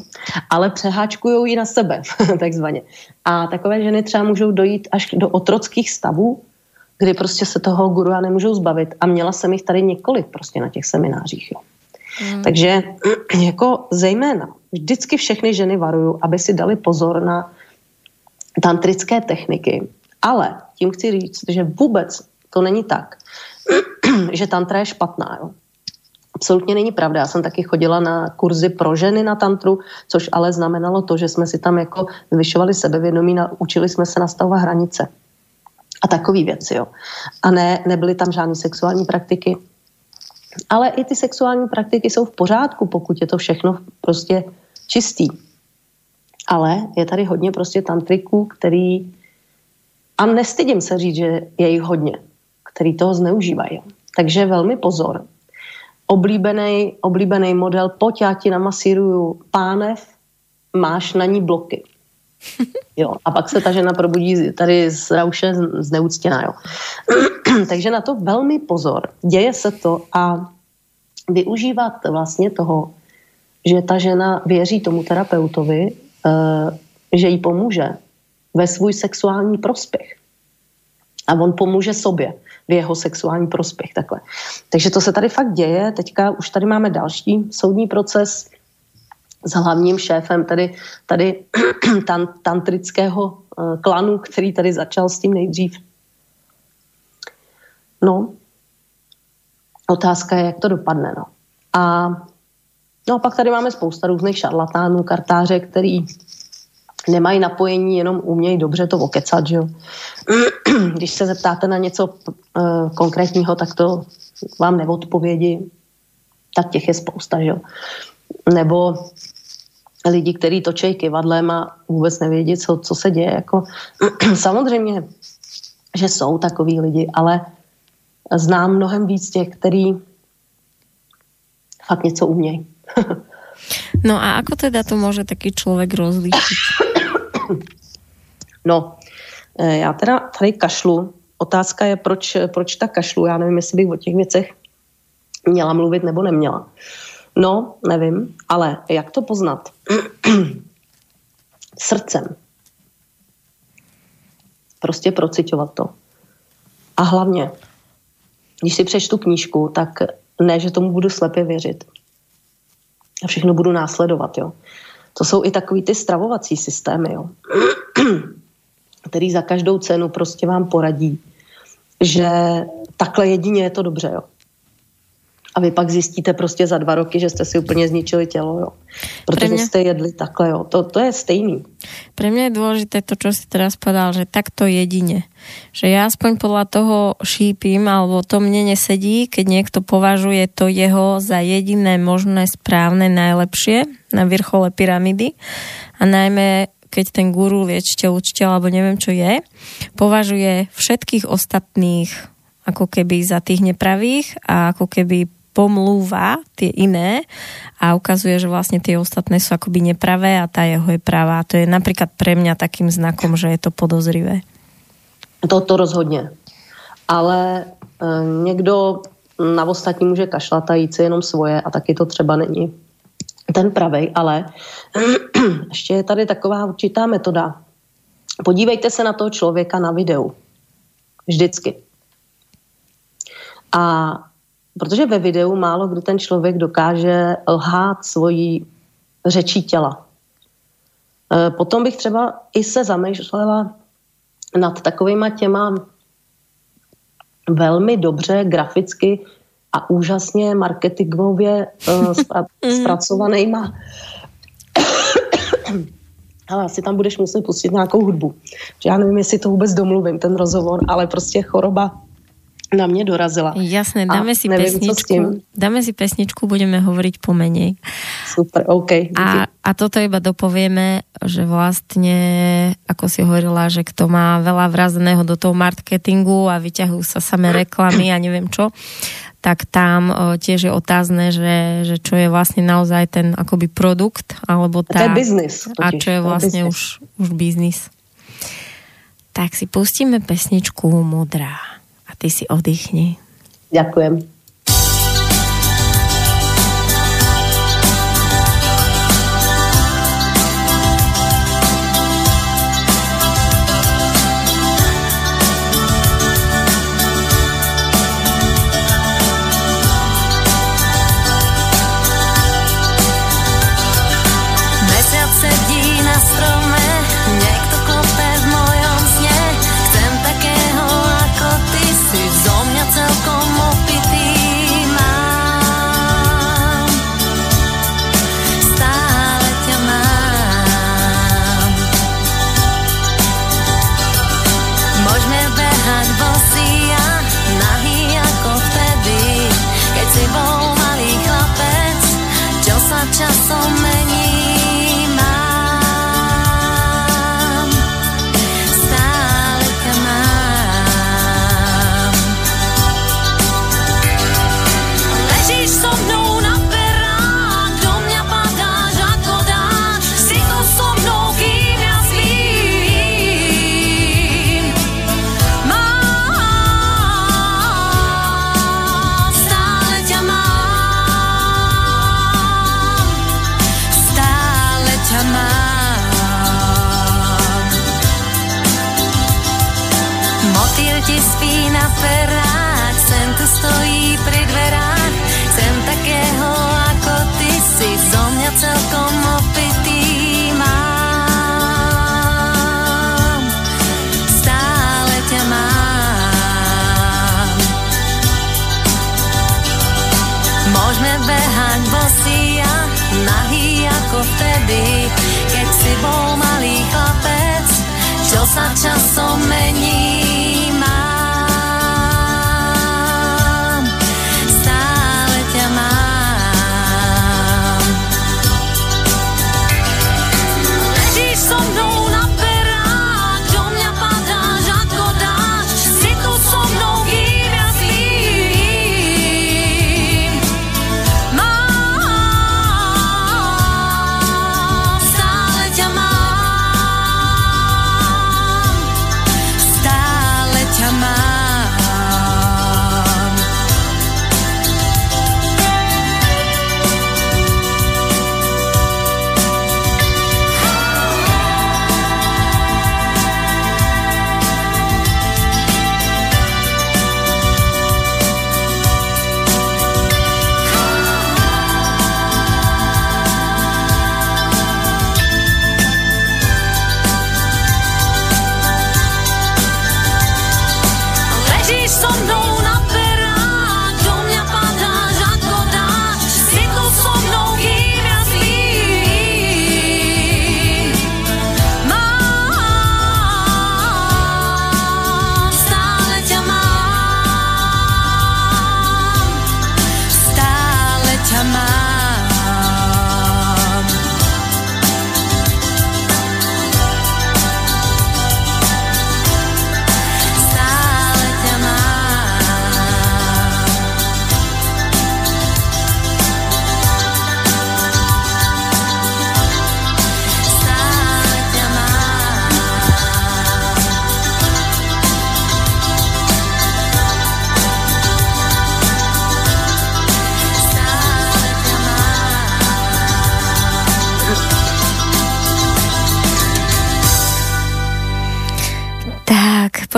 ale přeháčkujou ji na sebe, takzvaně. A takové ženy třeba můžou dojít až do otrockých stavů, kdy prostě se toho gurua nemůžou zbavit. A měla jsem jich tady několik prostě na těch seminářích. Jo. Mm. Takže jako zejména vždycky všechny ženy varuju, aby si dali pozor na tantrické techniky. Ale tím chci říct, že vůbec to není tak, že tantra je špatná. Jo absolutně není pravda. Já jsem taky chodila na kurzy pro ženy na tantru, což ale znamenalo to, že jsme si tam jako zvyšovali sebevědomí, učili jsme se nastavovat hranice. A takové věci, jo. A ne, nebyly tam žádné sexuální praktiky. Ale i ty sexuální praktiky jsou v pořádku, pokud je to všechno prostě čistý. Ale je tady hodně prostě tantriků, který, a nestydím se říct, že je jich hodně, který toho zneužívají. Takže velmi pozor, oblíbený, oblíbený model, pojď já ti namasíruju pánev, máš na ní bloky. Jo, a pak se ta žena probudí tady z rauše zneuctěná. Jo. Takže na to velmi pozor. Děje se to a využívat vlastně toho, že ta žena věří tomu terapeutovi, eh, že jí pomůže ve svůj sexuální prospěch. A on pomůže sobě v jeho sexuální prospěch. Takhle. Takže to se tady fakt děje. Teďka už tady máme další soudní proces s hlavním šéfem tady, tady tan, tantrického uh, klanu, který tady začal s tím nejdřív. No, otázka je, jak to dopadne. No. A no a pak tady máme spousta různých šarlatánů, kartáře, který nemají napojení, jenom umějí dobře to okecat, že jo. Když se zeptáte na něco uh, konkrétního, tak to vám neodpovědi, tak těch je spousta, že jo. Nebo lidi, kteří točejí kivadlem a vůbec nevědí, co, co se děje. Jako, samozřejmě, že jsou takový lidi, ale znám mnohem víc těch, který fakt něco umějí. no a ako teda to může taký člověk rozlíšit? No, e, já teda tady kašlu. Otázka je, proč, proč ta kašlu. Já nevím, jestli bych o těch věcech měla mluvit nebo neměla. No, nevím, ale jak to poznat? Srdcem. Prostě procitovat to. A hlavně, když si přečtu knížku, tak ne, že tomu budu slepě věřit. A všechno budu následovat, jo. To jsou i takový ty stravovací systémy, jo, který za každou cenu prostě vám poradí, že takhle jedině je to dobře, jo. A vy pak zjistíte prostě za dva roky, že jste si úplně zničili tělo, jo. Protože mňa- jste jedli takhle, jo. To, to je stejný. Pre mňa je dôležité to, čo si teraz povedal, že takto jedine. Že ja aspoň podľa toho šípim, alebo to mne nesedí, keď niekto považuje to jeho za jediné možné, správne, najlepšie na vrchole pyramidy. A najmä keď ten guru, liečiteľ, učiteľ, alebo neviem čo je, považuje všetkých ostatných ako keby za tých nepravých a ako keby pomlúva tie iné a ukazuje, že vlastne tie ostatné sú akoby nepravé a tá jeho je pravá. To je napríklad pre mňa takým znakom, že je to podozrivé. To, to rozhodně. Ale e, někdo na ostatní může kašlat a jít si jenom svoje a taky to třeba není ten pravej, ale ještě je tady taková určitá metoda. Podívejte se na toho člověka na videu. Vždycky. A protože ve videu málo kdy ten člověk dokáže lhát svojí řečí těla. E, Potom bych třeba i se zamýšlela nad takovýma těma velmi dobře graficky a úžasně marketingově uh, spra- zpracovanýma. Ale asi tam budeš muset pustit nějakou hudbu. Já nevím, jestli to vůbec domluvím, ten rozhovor, ale prostě choroba na mě dorazila. Jasné, A dáme si nevím, pesničku. Dáme si pesničku, budeme hovoriť pomenej. Super, OK. díky. A, a toto iba dopovieme, že vlastne, ako si hovorila, že kto má veľa vrazeného do toho marketingu a vyťahujú sa samé reklamy a neviem čo, tak tam o, tiež je otázne, že, že čo je vlastne naozaj ten akoby produkt, alebo A to tá... je biznis. a čo je vlastne biznis. už, už biznis. Tak si pustíme pesničku Modrá a ty si oddychni. Ďakujem.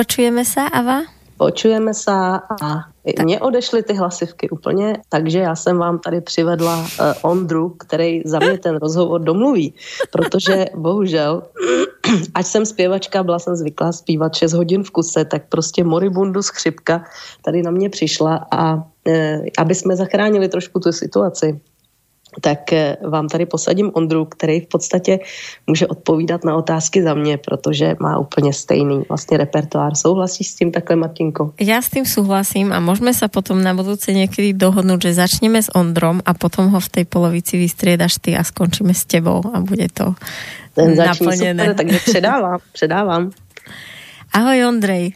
Počujeme se, Ava? Počujeme se a mně odešly ty hlasivky úplně, takže já jsem vám tady přivedla uh, Ondru, který za mě ten rozhovor domluví, protože bohužel, ať jsem zpěvačka, byla jsem zvyklá zpívat 6 hodin v kuse, tak prostě moribundus chřipka tady na mě přišla a uh, aby jsme zachránili trošku tu situaci, tak eh, vám tady posadím Ondru, který v podstatě může odpovídat na otázky za mě, protože má úplně stejný vlastně repertoár. Souhlasíš s tím takhle, Martinko? Já s tím souhlasím a můžeme se potom na budoucí někdy dohodnout, že začneme s Ondrom a potom ho v té polovici vystřídáš ty a skončíme s tebou a bude to Ten naplněné. Super, takže předávám, předávám. Ahoj Ondrej.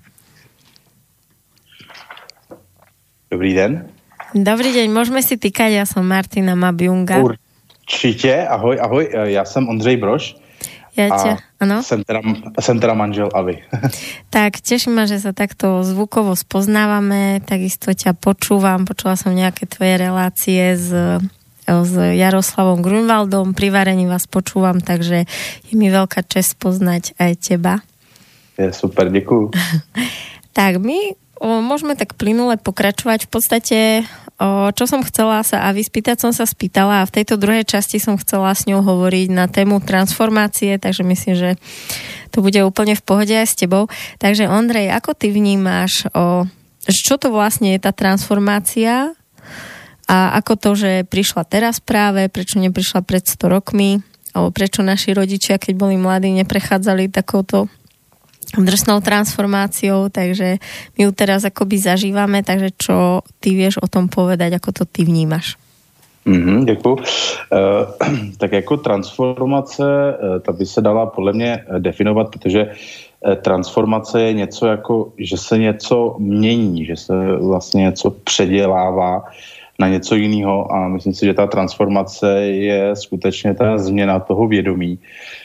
Dobrý den. Dobrý deň, môžeme si týkať, ja som Martina Mabiunga. Určitě, ahoj, ahoj, e, já jsem Ondřej Broš. Ja ťa, ano. Jsem teda, jsem teda manžel Avy. tak, teším ma, že sa takto zvukovo spoznávame, takisto ťa počúvam, počula som nejaké tvoje relácie s s Jaroslavom Grunwaldom. Pri varení vás počúvam, takže je mi veľká čest poznať aj teba. Je super, děkuju. tak my môžeme tak plynule pokračovať. V podstate, čo som chcela sa a vyspýtať som sa spýtala a v tejto druhej časti som chcela s ňou hovoriť na tému transformácie, takže myslím, že to bude úplne v pohode aj s tebou. Takže Ondrej, ako ty vnímáš, o, čo to vlastne je tá transformácia a ako to, že prišla teraz práve, prečo neprišla pred 100 rokmi, alebo prečo naši rodičia, keď boli mladí, neprechádzali takouto drsnou transformáciou, takže my ju teraz akoby zažíváme, takže čo ty vieš o tom povedať, ako to ty vnímaš? Mm-hmm, děkuji. Uh, tak jako transformace, uh, ta by se dala podle mě definovat, protože uh, transformace je něco jako, že se něco mění, že se vlastně něco předělává na něco jiného a myslím si, že ta transformace je skutečně ta změna toho vědomí. Uh, Eh,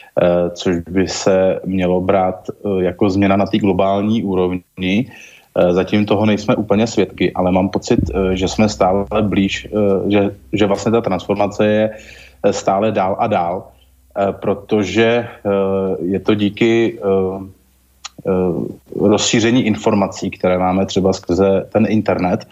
což by se mělo brát eh, jako změna na té globální úrovni. Eh, zatím toho nejsme úplně svědky, ale mám pocit, že jsme stále blíž, že, že vlastně ta transformace je stále dál a dál, protože je to díky rozšíření informací, které máme třeba skrze ten internet.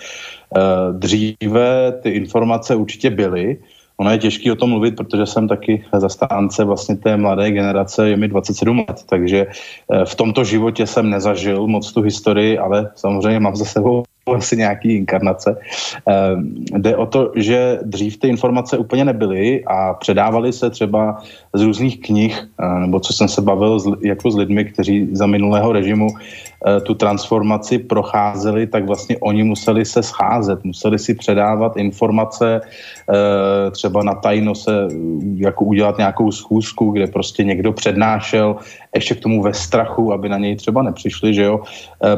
Dříve ty informace určitě byly, Ono je těžké o tom mluvit, protože jsem taky zastánce vlastně té mladé generace, je mi 27 let, takže eh, v tomto životě jsem nezažil moc tu historii, ale samozřejmě mám za sebou asi nějaký inkarnace. Ehm, jde o to, že dřív ty informace úplně nebyly a předávaly se třeba z různých knih, eh, nebo co jsem se bavil jako s lidmi, kteří za minulého režimu eh, tu transformaci procházeli, tak vlastně oni museli se scházet, museli si předávat informace, eh, třeba na tajno se jako udělat nějakou schůzku, kde prostě někdo přednášel, ještě k tomu ve strachu, aby na něj třeba nepřišli, že jo,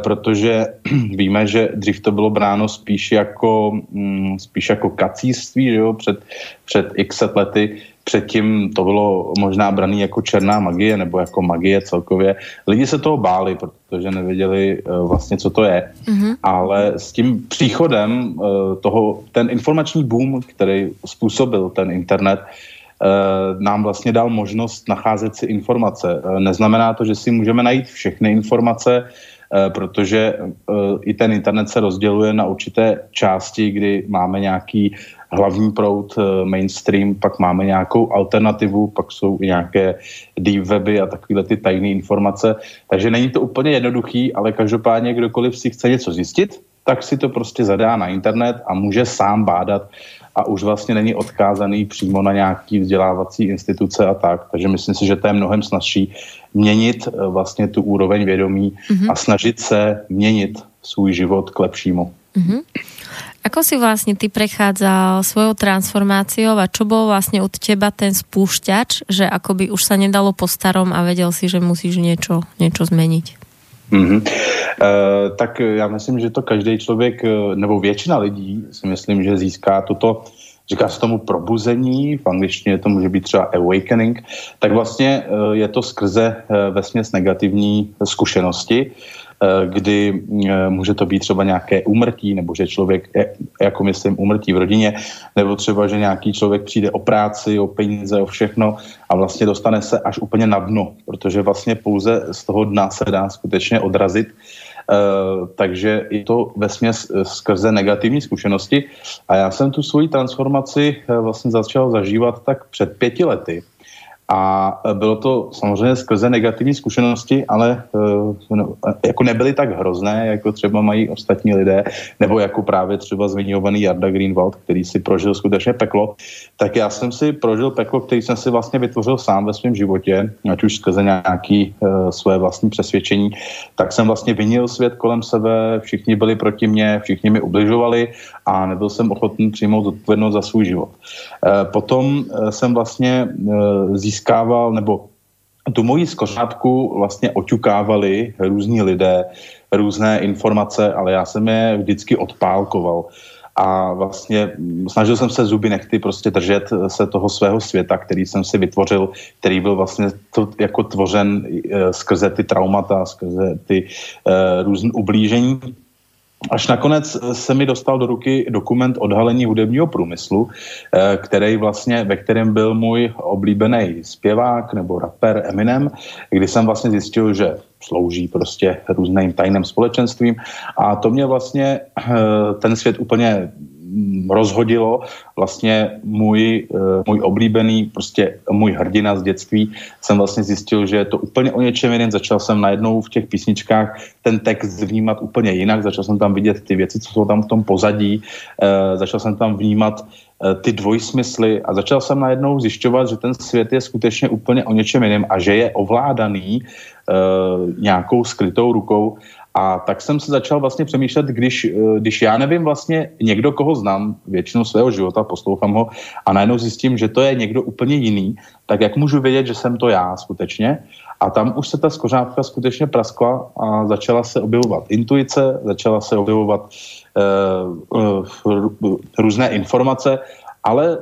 protože víme, že dřív to bylo bráno spíš jako, mm, spíš jako kacíství, že jo, před, před x lety. Předtím to bylo možná braný jako černá magie nebo jako magie celkově. Lidi se toho báli, protože nevěděli uh, vlastně, co to je. Mm-hmm. Ale s tím příchodem uh, toho, ten informační boom, který způsobil ten internet, uh, nám vlastně dal možnost nacházet si informace. Neznamená to, že si můžeme najít všechny informace, Eh, protože eh, i ten internet se rozděluje na určité části, kdy máme nějaký hlavní proud, eh, mainstream, pak máme nějakou alternativu, pak jsou i nějaké deep weby a takovéhle ty tajné informace. Takže není to úplně jednoduchý, ale každopádně kdokoliv si chce něco zjistit, tak si to prostě zadá na internet a může sám bádat a už vlastně není odkázaný přímo na nějaký vzdělávací instituce a tak. Takže myslím si, že to je mnohem snažší měnit eh, vlastně tu úroveň vědomí mm-hmm. a snažit se měnit svůj život k lepšímu. Mm-hmm. Ako si vlastne ty prechádzal svojou transformáciou a čo bol vlastne od teba ten spúšťač, že akoby už sa nedalo po starom a vedel si, že musíš niečo, niečo zmeniť? Mm-hmm. Uh, tak já myslím, že to každý člověk, nebo většina lidí si myslím, že získá toto říká se tomu probuzení, v angličtině to může být třeba awakening, tak vlastně je to skrze vesměs negativní zkušenosti, kdy může to být třeba nějaké úmrtí, nebo že člověk, jako myslím, úmrtí v rodině, nebo třeba, že nějaký člověk přijde o práci, o peníze, o všechno a vlastně dostane se až úplně na dno, protože vlastně pouze z toho dna se dá skutečně odrazit takže je to ve směs eh, skrze negativní zkušenosti. A já jsem tu svoji transformaci vlastně začal zažívat tak před pěti lety. A bylo to samozřejmě skrze negativní zkušenosti, ale uh, no, jako nebyly tak hrozné, jako třeba mají ostatní lidé, nebo jako právě třeba zmiňovaný Jarda Greenwald, který si prožil skutečně peklo. Tak já jsem si prožil peklo, který jsem si vlastně vytvořil sám ve svém životě, ať už skrze nějaký uh, své vlastní přesvědčení, tak jsem vlastně vinil svět kolem sebe, všichni byli proti mně, všichni mi ubližovali a nebyl jsem ochotný přijmout odpovědnost za svůj život. Potom jsem vlastně získal získával, nebo tu moji skořápku vlastně oťukávali různí lidé, různé informace, ale já jsem je vždycky odpálkoval. A vlastně snažil jsem se zuby nechty prostě držet se toho svého světa, který jsem si vytvořil, který byl vlastně to, jako tvořen e, skrze ty traumata, skrze ty e, různé ublížení Až nakonec se mi dostal do ruky dokument odhalení hudebního průmyslu, eh, který vlastně, ve kterém byl můj oblíbený zpěvák nebo rapper Eminem, kdy jsem vlastně zjistil, že slouží prostě různým tajným společenstvím. A to mě vlastně eh, ten svět úplně rozhodilo. Vlastně můj, eh, můj oblíbený, prostě můj hrdina z dětství, jsem vlastně zjistil, že je to úplně o něčem jiném. Začal jsem najednou v těch písničkách ten text vnímat úplně jinak, začal jsem tam vidět ty věci, co jsou tam v tom pozadí, eh, začal jsem tam vnímat eh, ty dvojsmysly a začal jsem najednou zjišťovat, že ten svět je skutečně úplně o něčem jiném a že je ovládaný nějakou skrytou rukou a tak jsem se začal vlastně přemýšlet, když, eh, když já nevím vlastně někdo, koho znám většinu svého života, poslouchám ho a najednou zjistím, že to je někdo úplně jiný, tak jak můžu vědět, že jsem to já skutečně? A tam už se ta skořápka skutečně praskla a začala se objevovat intuice, začala se objevovat uh, uh, různé informace ale,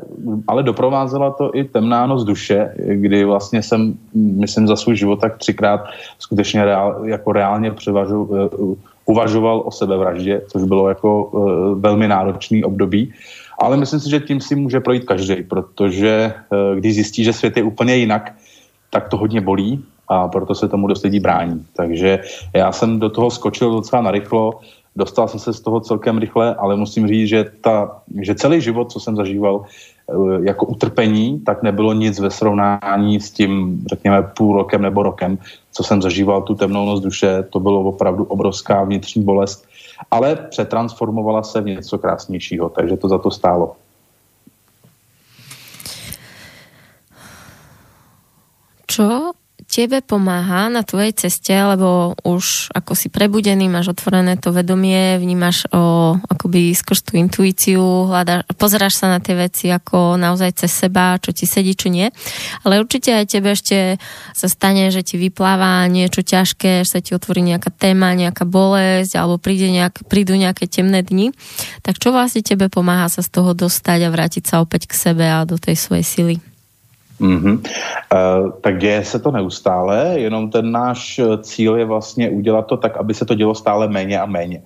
ale doprovázela to i temná noc duše, kdy vlastně jsem, myslím, za svůj život tak třikrát skutečně reál, jako reálně převažu, uh, uvažoval o sebevraždě, což bylo jako uh, velmi náročný období. Ale myslím si, že tím si může projít každý, protože uh, když zjistí, že svět je úplně jinak, tak to hodně bolí a proto se tomu dost lidí brání. Takže já jsem do toho skočil docela narychlo, Dostal jsem se z toho celkem rychle, ale musím říct, že, ta, že celý život, co jsem zažíval eh, jako utrpení, tak nebylo nic ve srovnání s tím, řekněme, půl rokem nebo rokem, co jsem zažíval tu temnou noc duše. To bylo opravdu obrovská vnitřní bolest, ale přetransformovala se v něco krásnějšího, takže to za to stálo. Čo tebe pomáha na tvojej ceste, lebo už ako si prebudený, máš otvorené to vedomie, vnímaš o, akoby skrz tú intuíciu, hľadaš, pozeráš sa na tie veci ako naozaj cez seba, čo ti sedí, čo nie. Ale určite aj tebe ešte sa stane, že ti vypláva niečo ťažké, že sa ti otvorí nejaká téma, nejaká bolesť, alebo príde nejak, prídu nejaké temné dni. Tak čo vlastne tebe pomáha sa z toho dostať a vrátiť sa opäť k sebe a do tej svojej sily? Mm-hmm. Uh, tak děje se to neustále, jenom ten náš cíl je vlastně udělat to tak, aby se to dělo stále méně a méně.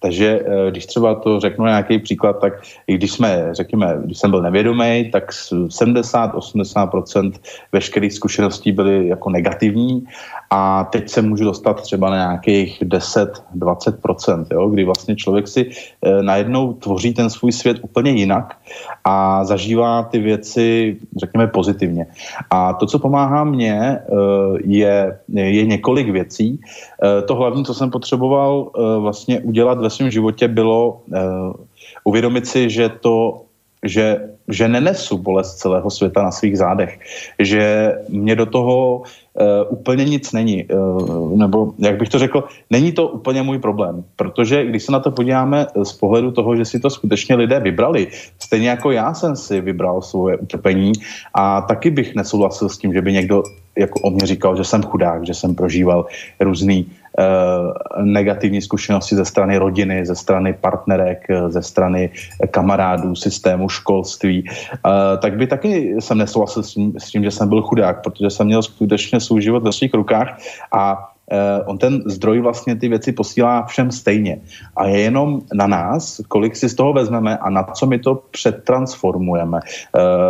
Takže uh, když třeba to řeknu nějaký příklad, tak i když jsme, řekněme, když jsem byl nevědomý, tak 70-80% veškerých zkušeností byly jako negativní a teď se můžu dostat třeba na nějakých 10-20%, jo, kdy vlastně člověk si najednou tvoří ten svůj svět úplně jinak a zažívá ty věci, řekněme, pozitivně. A to, co pomáhá mně, e, je, je několik věcí. E, to hlavní, co jsem potřeboval e, vlastně udělat ve svém životě, bylo uvědomit si, že to že, že nenesu bolest celého světa na svých zádech, že mě do toho uh, úplně nic není, uh, nebo jak bych to řekl, není to úplně můj problém, protože když se na to podíváme z pohledu toho, že si to skutečně lidé vybrali, stejně jako já jsem si vybral svoje utrpení a taky bych nesouhlasil s tím, že by někdo jako o mě říkal, že jsem chudák, že jsem prožíval různý negativní zkušenosti ze strany rodiny, ze strany partnerek, ze strany kamarádů, systému školství, tak by taky jsem nesouhlasil s tím, že jsem byl chudák, protože jsem měl skutečně svůj život ve svých rukách a on ten zdroj vlastně ty věci posílá všem stejně. A je jenom na nás, kolik si z toho vezmeme a na co my to přetransformujeme.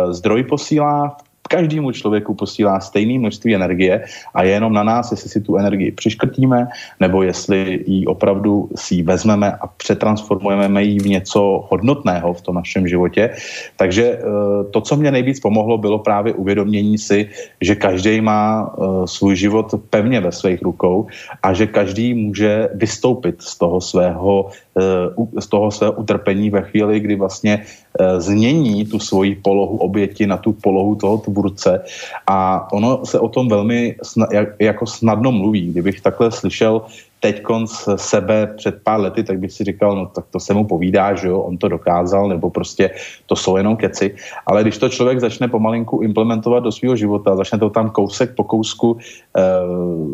Zdroj posílá každému člověku posílá stejné množství energie a je jenom na nás, jestli si tu energii přiškrtíme, nebo jestli ji opravdu si ji vezmeme a přetransformujeme ji v něco hodnotného v tom našem životě. Takže eh, to, co mě nejvíc pomohlo, bylo právě uvědomění si, že každý má eh, svůj život pevně ve svých rukou a že každý může vystoupit z toho svého Eh, z toho svého utrpení ve chvíli, kdy vlastně změní tu svoji polohu oběti na tu polohu toho tvůrce a ono se o tom velmi jako snadno mluví. Kdybych takhle slyšel teď konc sebe před pár lety, tak bych si říkal, no tak to se mu povídá, že jo, on to dokázal, nebo prostě to jsou jenom keci. Ale když to člověk začne pomalinku implementovat do svého života, začne to tam kousek po kousku e,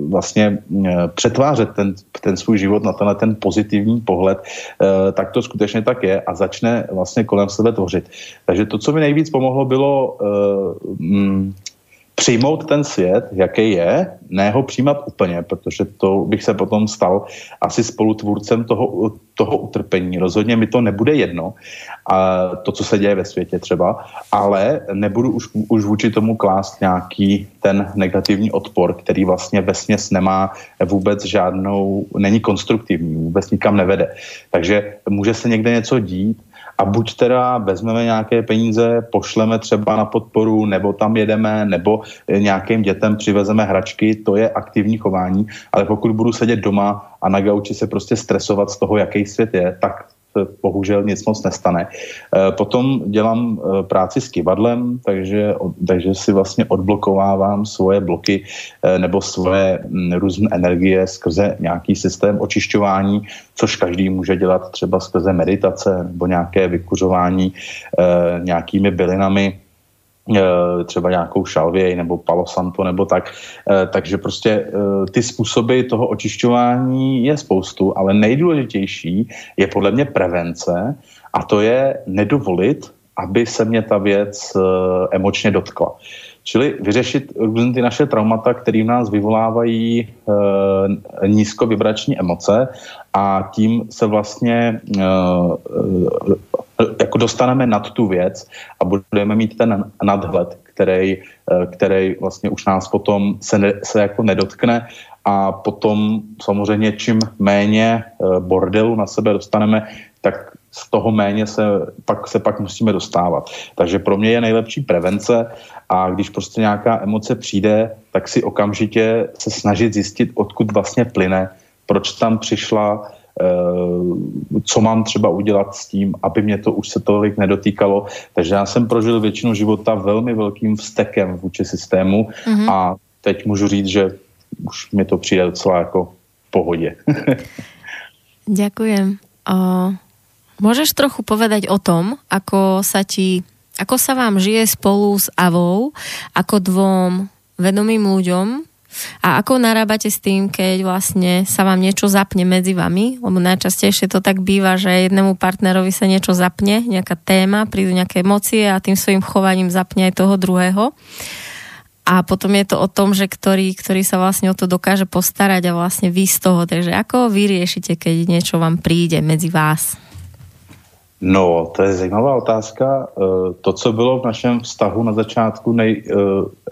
vlastně e, přetvářet ten, ten svůj život na tenhle ten pozitivní pohled, e, tak to skutečně tak je a začne vlastně kolem sebe tvořit. Takže to, co mi nejvíc pomohlo, bylo e, mm, přijmout ten svět, jaký je, ne ho přijímat úplně, protože to bych se potom stal asi spolutvůrcem toho, toho utrpení. Rozhodně mi to nebude jedno, a to, co se děje ve světě třeba, ale nebudu už, už vůči tomu klást nějaký ten negativní odpor, který vlastně ve směs nemá vůbec žádnou, není konstruktivní, vůbec nikam nevede. Takže může se někde něco dít, a buď teda vezmeme nějaké peníze, pošleme třeba na podporu, nebo tam jedeme, nebo nějakým dětem přivezeme hračky, to je aktivní chování, ale pokud budu sedět doma a na gauči se prostě stresovat z toho, jaký svět je, tak bohužel nic moc nestane. Eh, potom dělám eh, práci s kivadlem, takže, takže si vlastně odblokovávám svoje bloky eh, nebo svoje mm, různé energie skrze nějaký systém očišťování, což každý může dělat třeba skrze meditace nebo nějaké vykuřování nějakými bylinami, třeba nějakou šalvěj nebo palosanto nebo tak. Eh, takže prostě eh, ty způsoby toho očišťování je spoustu, ale nejdůležitější je podle mě prevence a to je nedovolit, aby se mě ta věc emočně dotkla. Čili vyřešit různé ty naše traumata, které v nás vyvolávají e, nízkovibrační emoce a tím se vlastně e, jako dostaneme nad tu věc a budeme mít ten nadhled, který, eh, který vlastně už nás potom se, ne, se jako nedotkne a potom samozřejmě čím méně eh, bordelu na sebe dostaneme, tak z toho méně se pak, se pak musíme dostávat. Takže pro mě je nejlepší prevence a když prostě nějaká emoce přijde, tak si okamžitě se snažit zjistit, odkud vlastně plyne, proč tam přišla, co mám třeba udělat s tím, aby mě to už se tolik nedotýkalo. Takže já jsem prožil většinu života velmi velkým vstekem vůči systému mm-hmm. a teď můžu říct, že už mi to přijde docela jako v pohodě. Ďakujem. Uh, môžeš trochu povedať o tom, ako sa ti, ako sa vám žije spolu s Avou, ako dvom vedomým ľuďom, a ako narábate s tým, keď vlastne sa vám niečo zapne medzi vami? Lebo najčastejšie to tak býva, že jednému partnerovi sa niečo zapne, nejaká téma, prídu nejaké emócie a tým svojim chovaním zapne aj toho druhého. A potom je to o tom, že ktorý, ktorý sa vlastne o to dokáže postarať a vlastne vy z toho. Takže ako vy riešite, keď niečo vám príde medzi vás? No, to je zajímavá otázka. Eh, to, co bylo v našem vztahu na začátku nej, eh,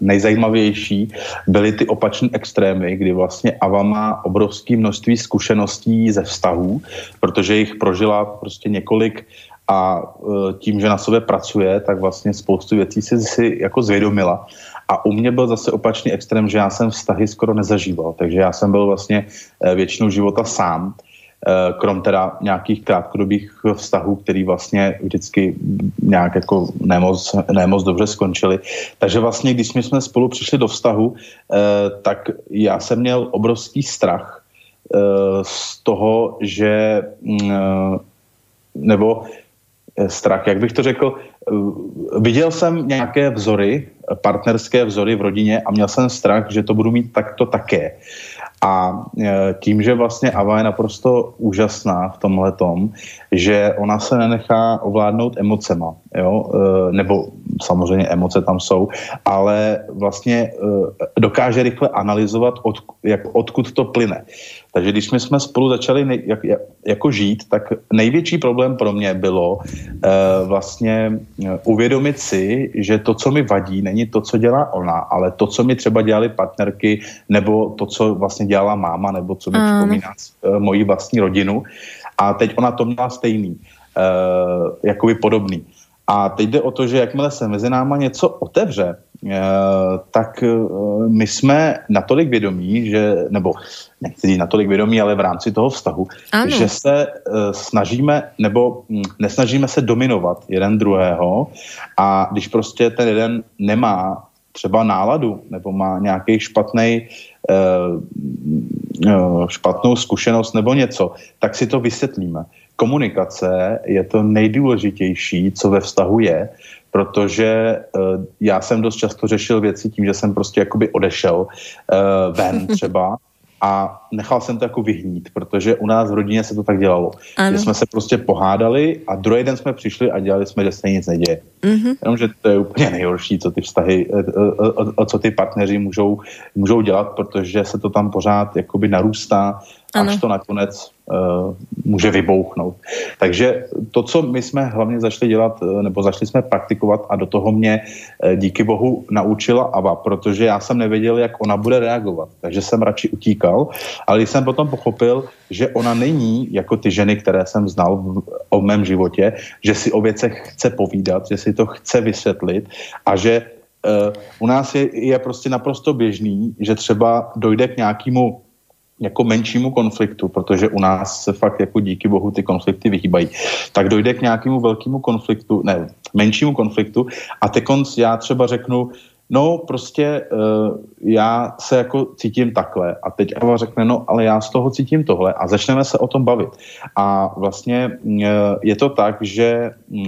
nejzajímavější, byly ty opačné extrémy, kdy vlastně Ava má obrovské množství zkušeností ze vztahů, protože jich prožila prostě několik a eh, tím, že na sobě pracuje, tak vlastně spoustu věcí si, si jako zvědomila. A u mě byl zase opačný extrém, že já jsem vztahy skoro nezažíval, takže já jsem byl vlastně většinu života sám. Eh, krom teda nějakých krátkodobých vztahů, který vlastně vždycky nějak jako nemoc, nemoc dobře skončili. Takže vlastně, když jsme, spolu přišli do vztahu, eh, tak já jsem měl obrovský strach eh, z toho, že mm, nebo strach, jak bych to řekl, viděl jsem nějaké vzory, partnerské vzory v rodině a měl jsem strach, že to budu mít takto také. A e, tím, že vlastně Ava je naprosto úžasná v tomhle tom, že ona se nenechá ovládnout emocema, jo? E, nebo samozřejmě emoce tam jsou, ale vlastně e, dokáže rychle analyzovat, od, jak, odkud to plyne. Takže když my jsme spolu začali nej, jak, jako žít, tak největší problém pro mě bylo uh, vlastně uvědomit si, že to, co mi vadí, není to, co dělá ona, ale to, co mi třeba dělali partnerky, nebo to, co vlastně dělala máma, nebo co mi mm. připomíná uh, moji vlastní rodinu. A teď ona to měla stejný, uh, jakoby podobný. A teď jde o to, že jakmile se mezi náma něco otevře, Eh, tak eh, my jsme natolik vědomí, že, nebo nechci říct natolik vědomí, ale v rámci toho vztahu, ano. že se eh, snažíme, nebo hm, nesnažíme se dominovat jeden druhého a když prostě ten jeden nemá třeba náladu nebo má nějaký špatný špatnou zkušenost nebo něco, tak si to vysvětlíme. Komunikace je to nejdůležitější, co ve vztahu je, protože uh, já jsem dost často řešil věci tím, že jsem prostě jakoby odešel ven třeba a nechal jsem to jako vyhnít, protože u nás v rodině se to tak dělalo. Ano. Že jsme se prostě pohádali a druhý den jsme přišli a dělali jsme, že se nic neděje. Mm-hmm. Jenomže to je úplně nejhorší, co ty vztahy, o, o, o co ty partneři můžou, můžou dělat, protože se to tam pořád jakoby narůstá ano. až to nakonec může vybouchnout. Takže to, co my jsme hlavně začali dělat, eh, nebo začali jsme praktikovat a do toho mě uh, díky bohu naučila Ava, protože já jsem nevěděl, jak ona bude reagovat, takže jsem radši utíkal, ale když jsem potom pochopil, že ona není jako ty ženy, které jsem znal v, o mém životě, že si o věcech chce povídat, že si to chce vysvětlit a že uh, u nás je, je prostě naprosto běžný, že třeba dojde k nějakému jako menšímu konfliktu, protože u nás se fakt jako díky bohu ty konflikty vyhýbají, tak dojde k nějakému velkému konfliktu, ne, menšímu konfliktu. A teď já třeba řeknu, no prostě uh, já se jako cítím takhle. A teď Eva řekne, no ale já z toho cítím tohle a začneme se o tom bavit. A vlastně uh, je to tak, že uh,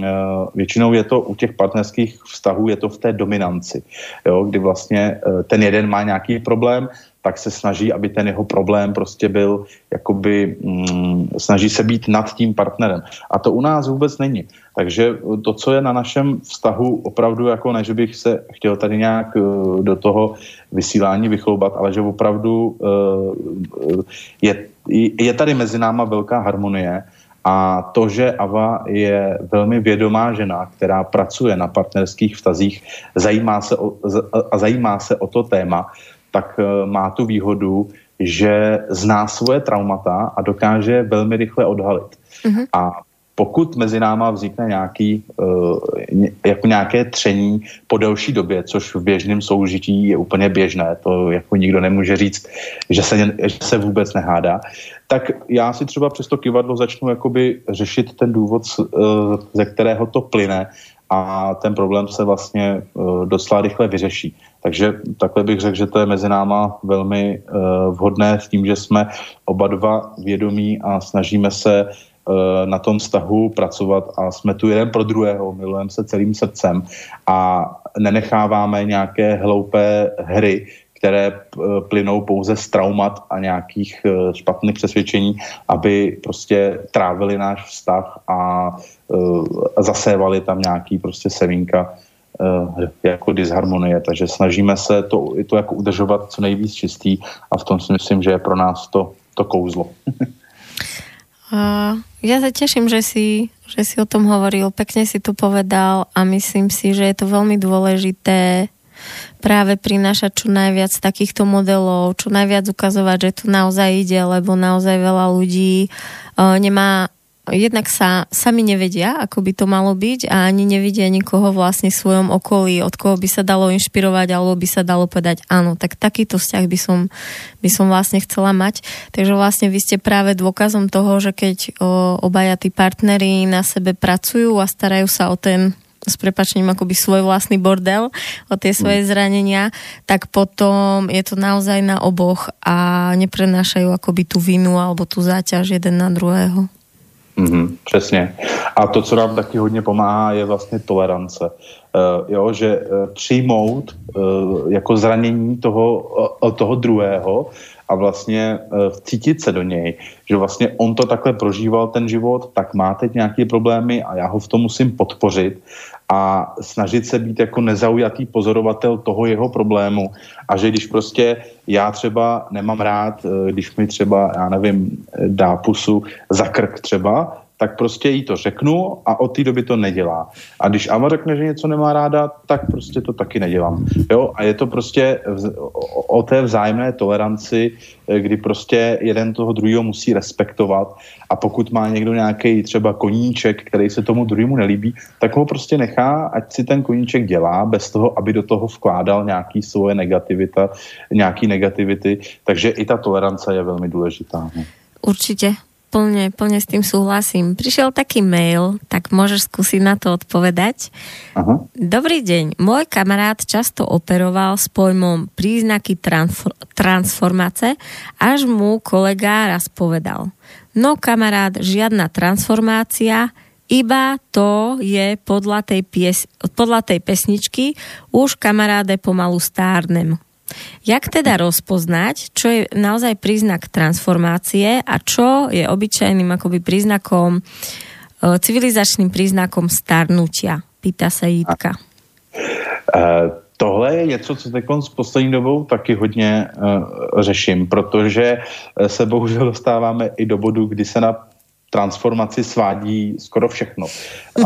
většinou je to u těch partnerských vztahů, je to v té dominanci, jo, kdy vlastně uh, ten jeden má nějaký problém, tak se snaží, aby ten jeho problém prostě byl, jakoby, mm, snaží se být nad tím partnerem. A to u nás vůbec není. Takže to, co je na našem vztahu, opravdu jako ne, že bych se chtěl tady nějak uh, do toho vysílání vychloubat, ale že opravdu uh, je, je tady mezi náma velká harmonie a to, že Ava je velmi vědomá žena, která pracuje na partnerských vztazích, zajímá se o, a zajímá se o to téma, tak eh, má tu výhodu, že zná svoje traumata a dokáže velmi rychle odhalit. Mm-hmm. A pokud mezi náma vznikne nějaký, uh, jako nějaké tření po delší době, což v běžném soužití je úplně běžné, to jako nikdo nemůže říct, že se, že se vůbec nehádá, tak já si třeba přes to kivadlo začnu jakoby řešit ten důvod, uh, ze kterého to plyne a ten problém se vlastně docela rychle vyřeší. Takže takhle bych řekl, že to je mezi náma velmi uh, vhodné s tím, že jsme oba dva vědomí a snažíme se uh, na tom vztahu pracovat a jsme tu jeden pro druhého, milujeme se celým srdcem a nenecháváme nějaké hloupé hry, které plynou pouze z traumat a nějakých špatných přesvědčení, aby prostě trávili náš vztah a zasévali tam nějaký prostě semínka jako disharmonie, takže snažíme se to, to jako udržovat co nejvíc čistý a v tom si myslím, že je pro nás to, to kouzlo. Uh, ja sa teším, že si, že si o tom hovoril, pekne si to povedal a myslím si, že je to veľmi dôležité práve prinášať čo najviac takýchto modelov, čo najviac ukazovať, že tu naozaj ide, lebo naozaj veľa ľudí uh, nemá jednak sa sami nevedia, ako by to malo byť a ani nevidia nikoho vlastne v svojom okolí, od koho by sa dalo inšpirovať alebo by sa dalo povedať áno, tak takýto vzťah by som, by som vlastne chcela mať. Takže vlastne vy ste práve dôkazom toho, že keď o, obaja tí partneri na sebe pracujú a starajú sa o ten s prepačením akoby svoj vlastný bordel, o tie svoje mm. zranenia, tak potom je to naozaj na oboch a neprenášajú akoby tú vinu alebo tú záťaž jeden na druhého. Mm-hmm, přesně. A to, co nám taky hodně pomáhá, je vlastně tolerance. Uh, jo, že uh, přijmout uh, jako zranění toho, uh, toho druhého a vlastně uh, cítit se do něj, že vlastně on to takhle prožíval ten život, tak má teď nějaké problémy a já ho v tom musím podpořit a snažit se být jako nezaujatý pozorovatel toho jeho problému a že když prostě já třeba nemám rád, eh, když mi třeba, já nevím, dá pusu za krk třeba, tak prostě jí to řeknu a od té doby to nedělá. A když Ava řekne, že něco nemá ráda, tak prostě to taky nedělám. Jo? A je to prostě o, té vzájemné toleranci, eh, kdy prostě jeden toho druhého musí respektovat a pokud má někdo nějaký třeba koníček, který se tomu druhému nelíbí, tak ho prostě nechá, ať si ten koníček dělá, bez toho, aby do toho vkládal nějaký svoje negativita, nějaký negativity. Takže i ta tolerance je velmi důležitá. Určitě plne, plne s tým súhlasím. Prišiel taký mail, tak môžeš skúsiť na to odpovedať. Aha. Dobrý deň, môj kamarát často operoval s pojmom príznaky transfor- transformace, až mu kolega raz povedal. No kamarát, žiadna transformácia, iba to je podľa tej, pies- podľa tej pesničky už kamaráde pomalu stárnem. Jak teda rozpoznať, čo je naozaj príznak transformácie a čo je obyčajným akoby príznakom, e, civilizačným príznakom starnutia? Pýta sa Jitka. Uh, tohle je něco, co teď s poslední dobou taky hodně uh, řeším, protože se bohužel dostáváme i do bodu, kdy se na transformaci svádí skoro všechno.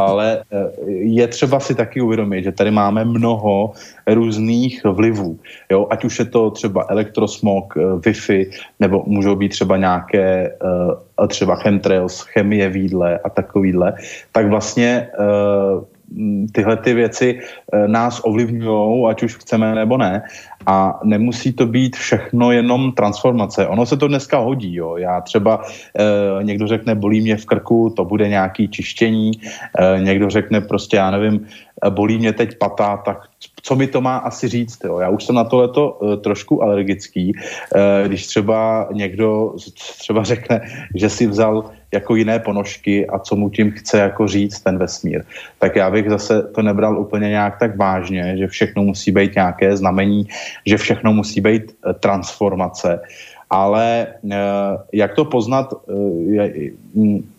Ale eh, je třeba si taky uvědomit, že tady máme mnoho různých vlivů. Jo? Ať už je to třeba elektrosmog, eh, Wi-Fi, nebo můžou být třeba nějaké eh, třeba chemtrails, chemie v jídle a takovýhle, tak vlastně tyhle ty věci nás ovlivňují, ať už chceme nebo ne. A nemusí to být všechno jenom transformace. Ono se to dneska hodí. Jo. Já třeba e, někdo řekne, bolí mě v krku, to bude nějaký čištění. E, někdo řekne prostě, já nevím, eh, bolí mě teď pata, tak co mi to má asi říct. Jo? Já už jsem na tohleto uh, trošku alergický. Uh, když třeba někdo třeba řekne, že si vzal jako jiné ponožky a co mu tím chce jako říct ten vesmír, tak já bych zase to nebral úplně nějak tak vážně, že všechno musí být nějaké znamení, že všechno musí být uh, transformace. Ale uh, jak to poznat, uh,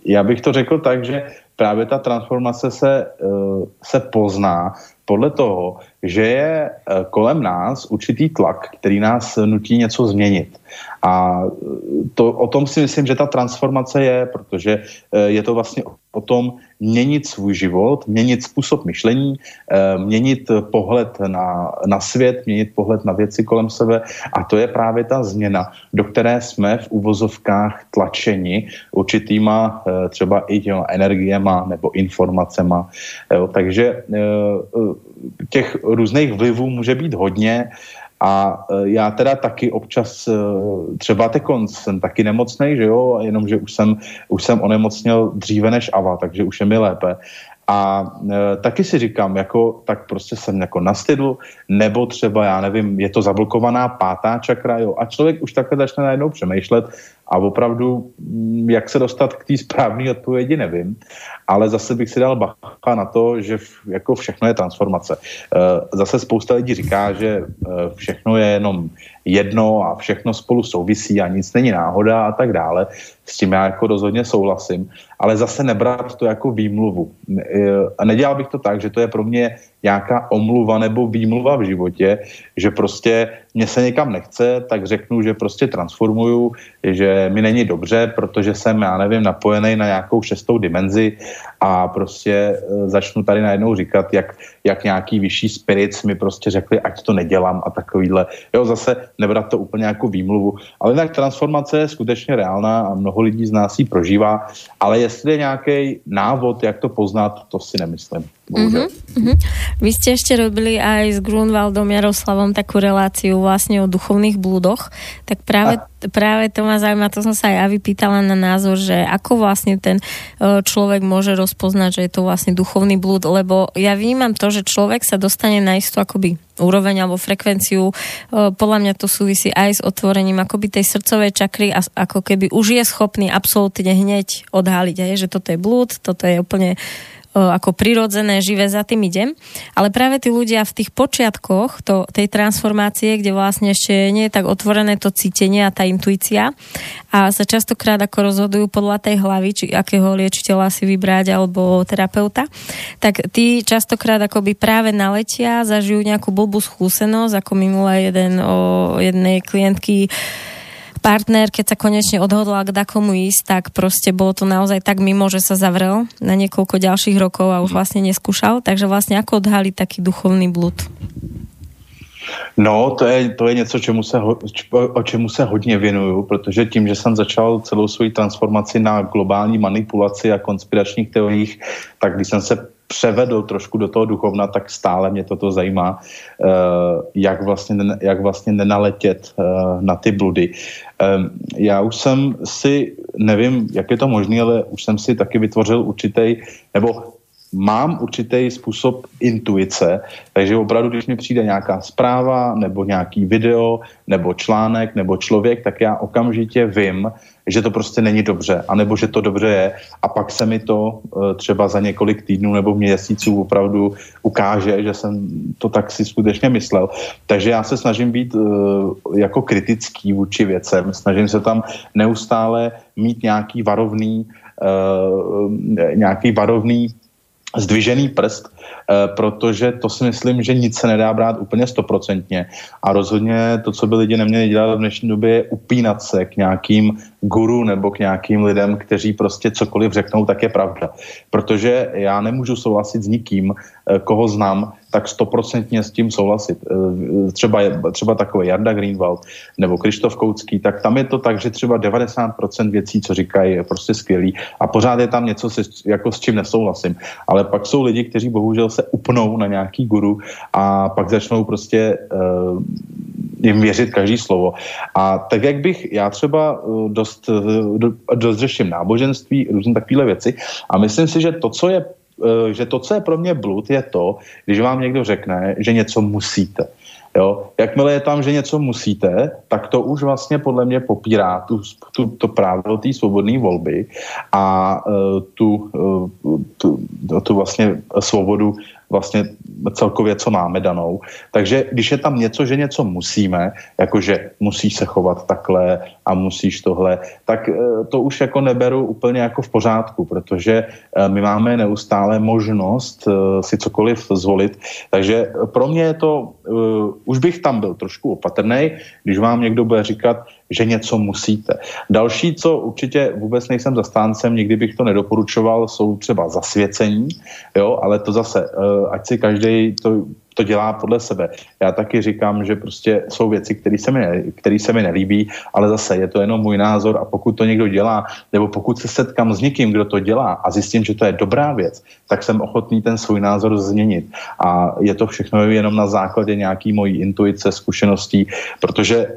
já bych to řekl tak, že právě ta transformace se, se pozná podle toho, že je eh, kolem nás určitý tlak, který nás nutí něco změnit. A to, o tom si myslím, že ta transformace je, protože eh, je to vlastně o tom měnit svůj život, měnit způsob myšlení, eh, měnit pohled na, na svět, měnit pohled na věci kolem sebe a to je právě ta změna, do které jsme v uvozovkách tlačeni určitýma třeba i těma energiema nebo informacema. Jo, takže těch různých vlivů může být hodně a e, já teda taky občas, e, třeba tekon jsem taky nemocný, že jo, jenomže už jsem, už jsem onemocněl dříve než Ava, takže už je mi lépe. A e, taky si říkám, jako, tak prostě jsem jako na stydlu, nebo třeba, já nevím, je to zablokovaná pátá čakra, jo, a člověk už takhle začne najednou přemýšlet a opravdu, mm, jak se dostat k té správné odpovědi, nevím, ale zase bych si dal bacha na to, že jako všechno je transformace. E, zase spousta lidí říká, že e, všechno je jenom jedno a všechno spolu souvisí a nic není náhoda a tak dále. S tím já jako rozhodně souhlasím, ale zase nebrat to jako výmluvu. A nedělal bych to tak, že to je pro mě nějaká omluva nebo výmluva v životě, že prostě mě se někam nechce, tak řeknu, že prostě transformuju, že mi není dobře, protože jsem, já nevím, napojený na nějakou šestou dimenzi a prostě e, začnu tady najednou říkat, jak, jak nějaký vyšší spirits mi prostě řekli, ať to nedělám a takovýhle. Jo, zase nebrat to úplně jako výmluvu. Ale tak transformace je skutečně reálná a mnoho lidí z nás ji prožívá, ale jestli je nějaký návod, jak to poznat, to si nemyslím. Mm-hmm, mm-hmm. Vy ste ešte robili aj s Grunwaldom Jaroslavom takú reláciu vlastne o duchovných blúdoch, tak práve, práve to ma zaujíma, to som sa aj ja vypýtala na názor, že ako vlastne ten e, človek môže rozpoznať, že je to vlastne duchovný blúd, lebo ja vnímam to, že človek sa dostane na istú akoby úroveň alebo frekvenciu. E, podľa mňa to súvisí aj s otvorením akoby tej srdcovej čakry a ako keby už je schopný absolútne hneď odhaliť, aj, že toto je blúd, toto je úplne ako prirodzené, živé, za tým idem. Ale práve tí ľudia v tých počiatkoch to, tej transformácie, kde vlastne ešte nie je tak otvorené to cítenie a tá intuícia a sa častokrát ako rozhodujú podľa tej hlavy, či akého liečiteľa si vybrať alebo terapeuta, tak tí častokrát akoby práve naletia, zažijú nejakú blbú skúsenosť, ako minulé jeden o jednej klientky partner, keď sa konečne odhodlal k dakomu ísť, tak proste bolo to naozaj tak mimo, že sa zavrel na niekoľko ďalších rokov a už vlastne neskúšal. Takže vlastne ako odhaliť taký duchovný blud? No, to je, to je něco, čemu se, o čemu se hodně věnuju, protože tím, že jsem začal celou svoji transformaci na globální manipulaci a konspiračních teoriích, tak když jsem se převedl trošku do toho duchovna, tak stále mě toto zajímá, eh, jak vlastně, jak vlastně nenaletět eh, na ty bludy. Ehm, já už jsem si, nevím, jak je to možné, ale už jsem si taky vytvořil určitý, nebo mám určitý způsob intuice, takže opravdu, když mi přijde nějaká zpráva, nebo nějaký video, nebo článek, nebo člověk, tak já okamžitě vím, že to prostě není dobře, anebo že to dobře je. A pak se mi to eh, třeba za několik týdnů nebo měsíců opravdu ukáže, že jsem to tak si skutečně myslel. Takže já se snažím být eh, jako kritický vůči věcem, snažím se tam neustále mít nějaký varovný, eh, nějaký varovný zdvižený prst, protože to si myslím, že nic se nedá brát úplně stoprocentně. A rozhodně to, co by lidi neměli dělat v dnešní době, je upínat se k nějakým guru nebo k nějakým lidem, kteří prostě cokoliv řeknou, tak je pravda. Protože já nemůžu souhlasit s nikým, eh, koho znám, tak stoprocentně s tím souhlasit. Eh, třeba, třeba takový Jarda Greenwald nebo Krištof Koucký, tak tam je to tak, že třeba 90% věcí, co říkají, je prostě skvělý a pořád je tam něco, si, jako s čím nesouhlasím. Ale pak jsou lidi, kteří bohužel se upnou na nějaký guru a pak začnou prostě uh, jim věřit každý slovo. A tak, jak bych já třeba uh, dost, uh, dost řeším náboženství, různé takové věci a myslím si, že to, co je Eh, že to, co je pro mě blud, je to, když vám někdo řekne, že něco musíte. Jo? Jakmile je tam, že něco musíte, tak to už vlastně podle mě popírá tu, tu, to právo té svobodné volby a uh, tu, uh, tu, tu vlastně svobodu vlastně celkově, co máme danou. Takže když je tam něco, že něco musíme, jakože musíš se chovat takhle a musíš tohle, tak eh, to už jako neberu úplně jako v pořádku, protože eh, my máme neustále možnost eh, si cokoliv zvolit. Takže pro mě je to, už bych tam byl trošku opatrný, když vám někdo bude říkat, že něco musíte. Další, co určitě vůbec nejsem zastáncem, nikdy bych to nedoporučoval, jsou třeba zasvěcení, jo, ale to zase, ať si každý to to dělá podle sebe. Já taky říkám, že prostě jsou věci, které se, mi, který se mi nelíbí, ale zase je to jenom můj názor a pokud to někdo dělá, nebo pokud se setkám s někým, kdo to dělá a zjistím, že to je dobrá věc, tak jsem ochotný ten svůj názor změnit. A je to všechno jenom na základě nějaký mojí intuice, zkušeností, protože e,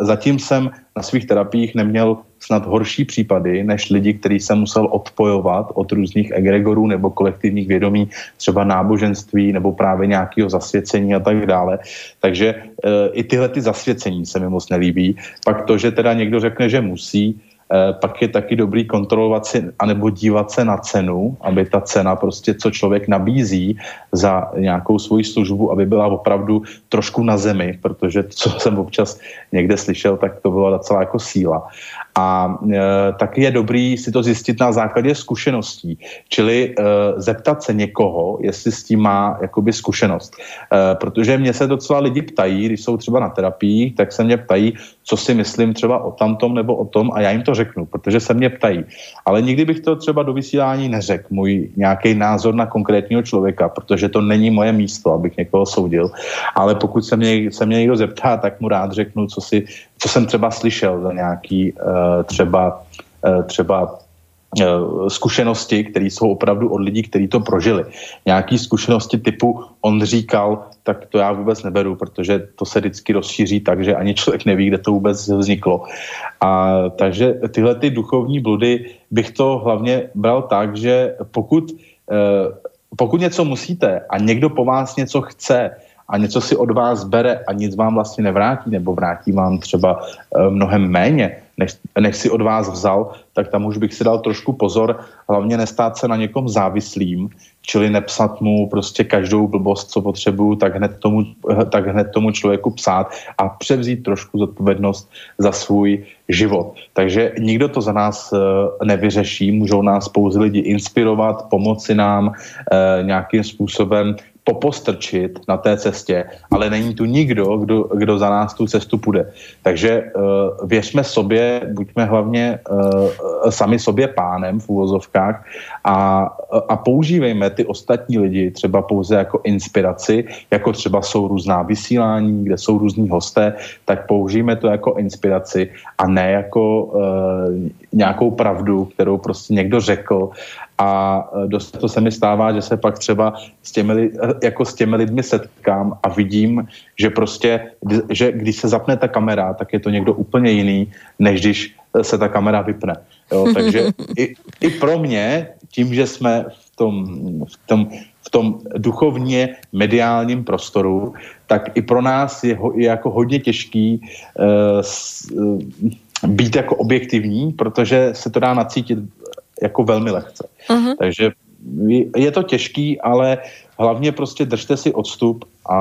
zatím jsem na svých terapiích neměl snad horší případy, než lidi, který jsem musel odpojovat od různých egregorů nebo kolektivních vědomí, třeba náboženství nebo právě nějakého zasvěcení a tak dále. Takže e, i tyhle ty zasvěcení se mi moc nelíbí. Pak to, že teda někdo řekne, že musí, pak je taky dobrý kontrolovat si, anebo dívat se na cenu, aby ta cena prostě, co člověk nabízí za nějakou svoji službu, aby byla opravdu trošku na zemi, protože co jsem občas někde slyšel, tak to byla docela jako síla. A e, taky je dobrý si to zjistit na základě zkušeností, čili e, zeptat se někoho, jestli s tím má jakoby zkušenost. E, protože mě se docela lidi ptají, když jsou třeba na terapii, tak se mě ptají, co si myslím třeba o tamtom nebo o tom a já jim to řeknu, protože se mě ptají. Ale nikdy bych to třeba do vysílání neřekl, můj nějaký názor na konkrétního člověka, protože to není moje místo, abych někoho soudil. Ale pokud se mě, se mě někdo zeptá, tak mu rád řeknu, co, si, co jsem třeba slyšel za nějaký uh, třeba, uh, třeba Eh, zkušenosti, které jsou opravdu od lidí, kteří to prožili. Nějaký zkušenosti typu on říkal, tak to já vůbec neberu, protože to se vždycky rozšíří tak, že ani člověk neví, kde to vůbec vzniklo. A takže tyhle ty duchovní bludy bych to hlavně bral tak, že pokud, eh, pokud něco musíte a někdo po vás něco chce, a něco si od vás bere a nic vám vlastně nevrátí, nebo vrátí vám třeba eh, mnohem méně, než, než si od vás vzal, tak tam už bych si dal trošku pozor, hlavně nestát se na někom závislým, čili nepsat mu prostě každou blbost, co potřebuju, tak hned tomu, tak hned tomu člověku psát a převzít trošku zodpovědnost za svůj život. Takže nikdo to za nás eh, nevyřeší, můžou nás pouze lidi inspirovat, pomoci nám eh, nějakým způsobem popostrčit na té cestě, ale není tu nikdo, kdo, kdo za nás tu cestu půjde. Takže uh, věřme sobě, buďme hlavně uh, sami sobě pánem v úvozovkách a, a používejme ty ostatní lidi třeba pouze jako inspiraci, jako třeba jsou různá vysílání, kde jsou různí hosté, tak použijme to jako inspiraci a ne jako uh, nějakou pravdu, kterou prostě někdo řekl a e, dost to se mi stává, že se pak třeba s těmi, e, jako s těmi lidmi setkám a vidím, že prostě, že když se zapne ta kamera, tak je to někdo úplně jiný, než když se ta kamera vypne. Jo, takže i, i pro mě, tím, že jsme v tom, v tom, v tom duchovně mediálním prostoru, tak i pro nás je, ho, je jako hodně těžký uh, s, uh, být jako objektivní, protože se to dá nacítit jako velmi lehce. Uh-huh. Takže je to těžký, ale hlavně prostě držte si odstup a,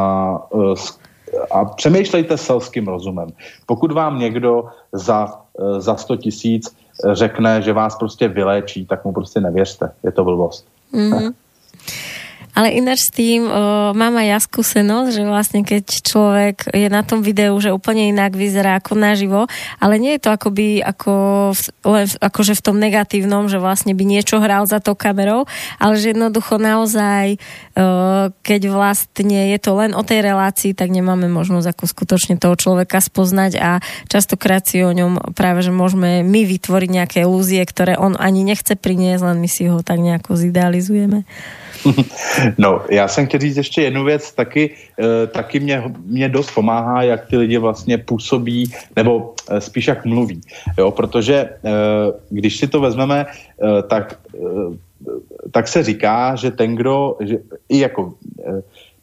a přemýšlejte selským rozumem. Pokud vám někdo za, za 100 tisíc řekne, že vás prostě vyléčí, tak mu prostě nevěřte. Je to blbost. Uh-huh. Ale ináč s tým o, mám aj ja skúsenosť, že vlastne keď človek je na tom videu, že úplne inak vyzerá ako naživo, ale nie je to akoby ako, len akože v tom negatívnom, že vlastne by niečo hral za to kamerou, ale že jednoducho naozaj, o, keď vlastne je to len o tej relácii, tak nemáme možnosť ako skutočne toho človeka spoznať a častokrát si o ňom práve, že môžeme my vytvoriť nejaké ilúzie, ktoré on ani nechce priniesť, len my si ho tak nejako zidealizujeme. No, já jsem chtěl říct ještě jednu věc, taky, e, taky mě, mě dost pomáhá, jak ty lidi vlastně působí, nebo e, spíš jak mluví, jo, protože e, když si to vezmeme, tak, tak se říká, že ten, kdo, že, i jako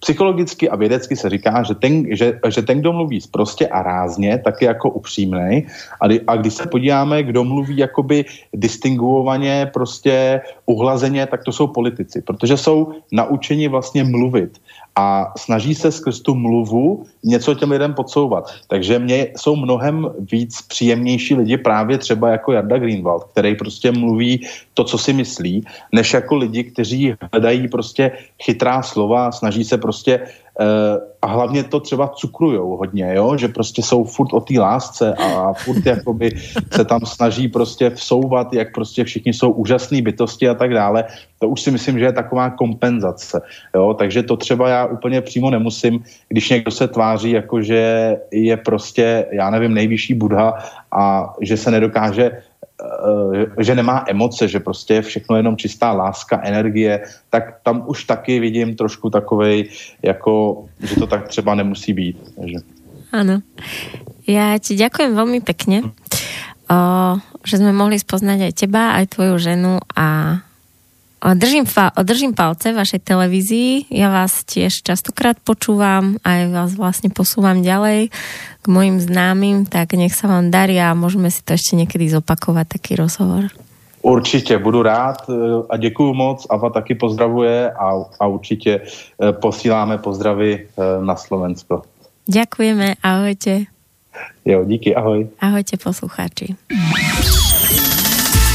psychologicky a vědecky se říká, že ten, že, že ten kdo mluví prostě a rázně, tak je jako upřímný. A, a když se podíváme, kdo mluví jakoby distinguovaně, prostě uhlazeně, tak to jsou politici, protože jsou naučeni vlastně mluvit a snaží se skrz tu mluvu něco těm lidem podsouvat. Takže mě jsou mnohem víc příjemnější lidi právě třeba jako Jarda Greenwald, který prostě mluví to, co si myslí, než jako lidi, kteří hledají prostě chytrá slova, snaží se prostě Uh, a hlavně to třeba cukrujou hodně, jo? že prostě jsou furt o té lásce a furt jakoby se tam snaží prostě vsouvat, jak prostě všichni jsou úžasné bytosti a tak dále. To už si myslím, že je taková kompenzace. Jo? Takže to třeba já úplně přímo nemusím, když někdo se tváří jako, že je prostě, já nevím, nejvyšší budha a že se nedokáže že nemá emoce, že prostě je všechno jenom čistá láska, energie, tak tam už taky vidím trošku takovej, jako, že to tak třeba nemusí být. Takže. Ano. Ja ti ďakujem veľmi pekne, o, že sme mohli spoznať aj teba, aj tvoju ženu a Držím, držím palce vašej televízii, ja vás tiež častokrát počúvam, aj vás vlastne posúvam ďalej k mojim známym, tak nech sa vám darí a môžeme si to ešte niekedy zopakovať, taký rozhovor. Určitě, budu rád e, a děkuji moc. Ava taky pozdravuje a, a určitě e, posíláme pozdravy e, na Slovensko. Ďakujeme, ahojte. Jo, díky, ahoj. Ahojte poslucháči.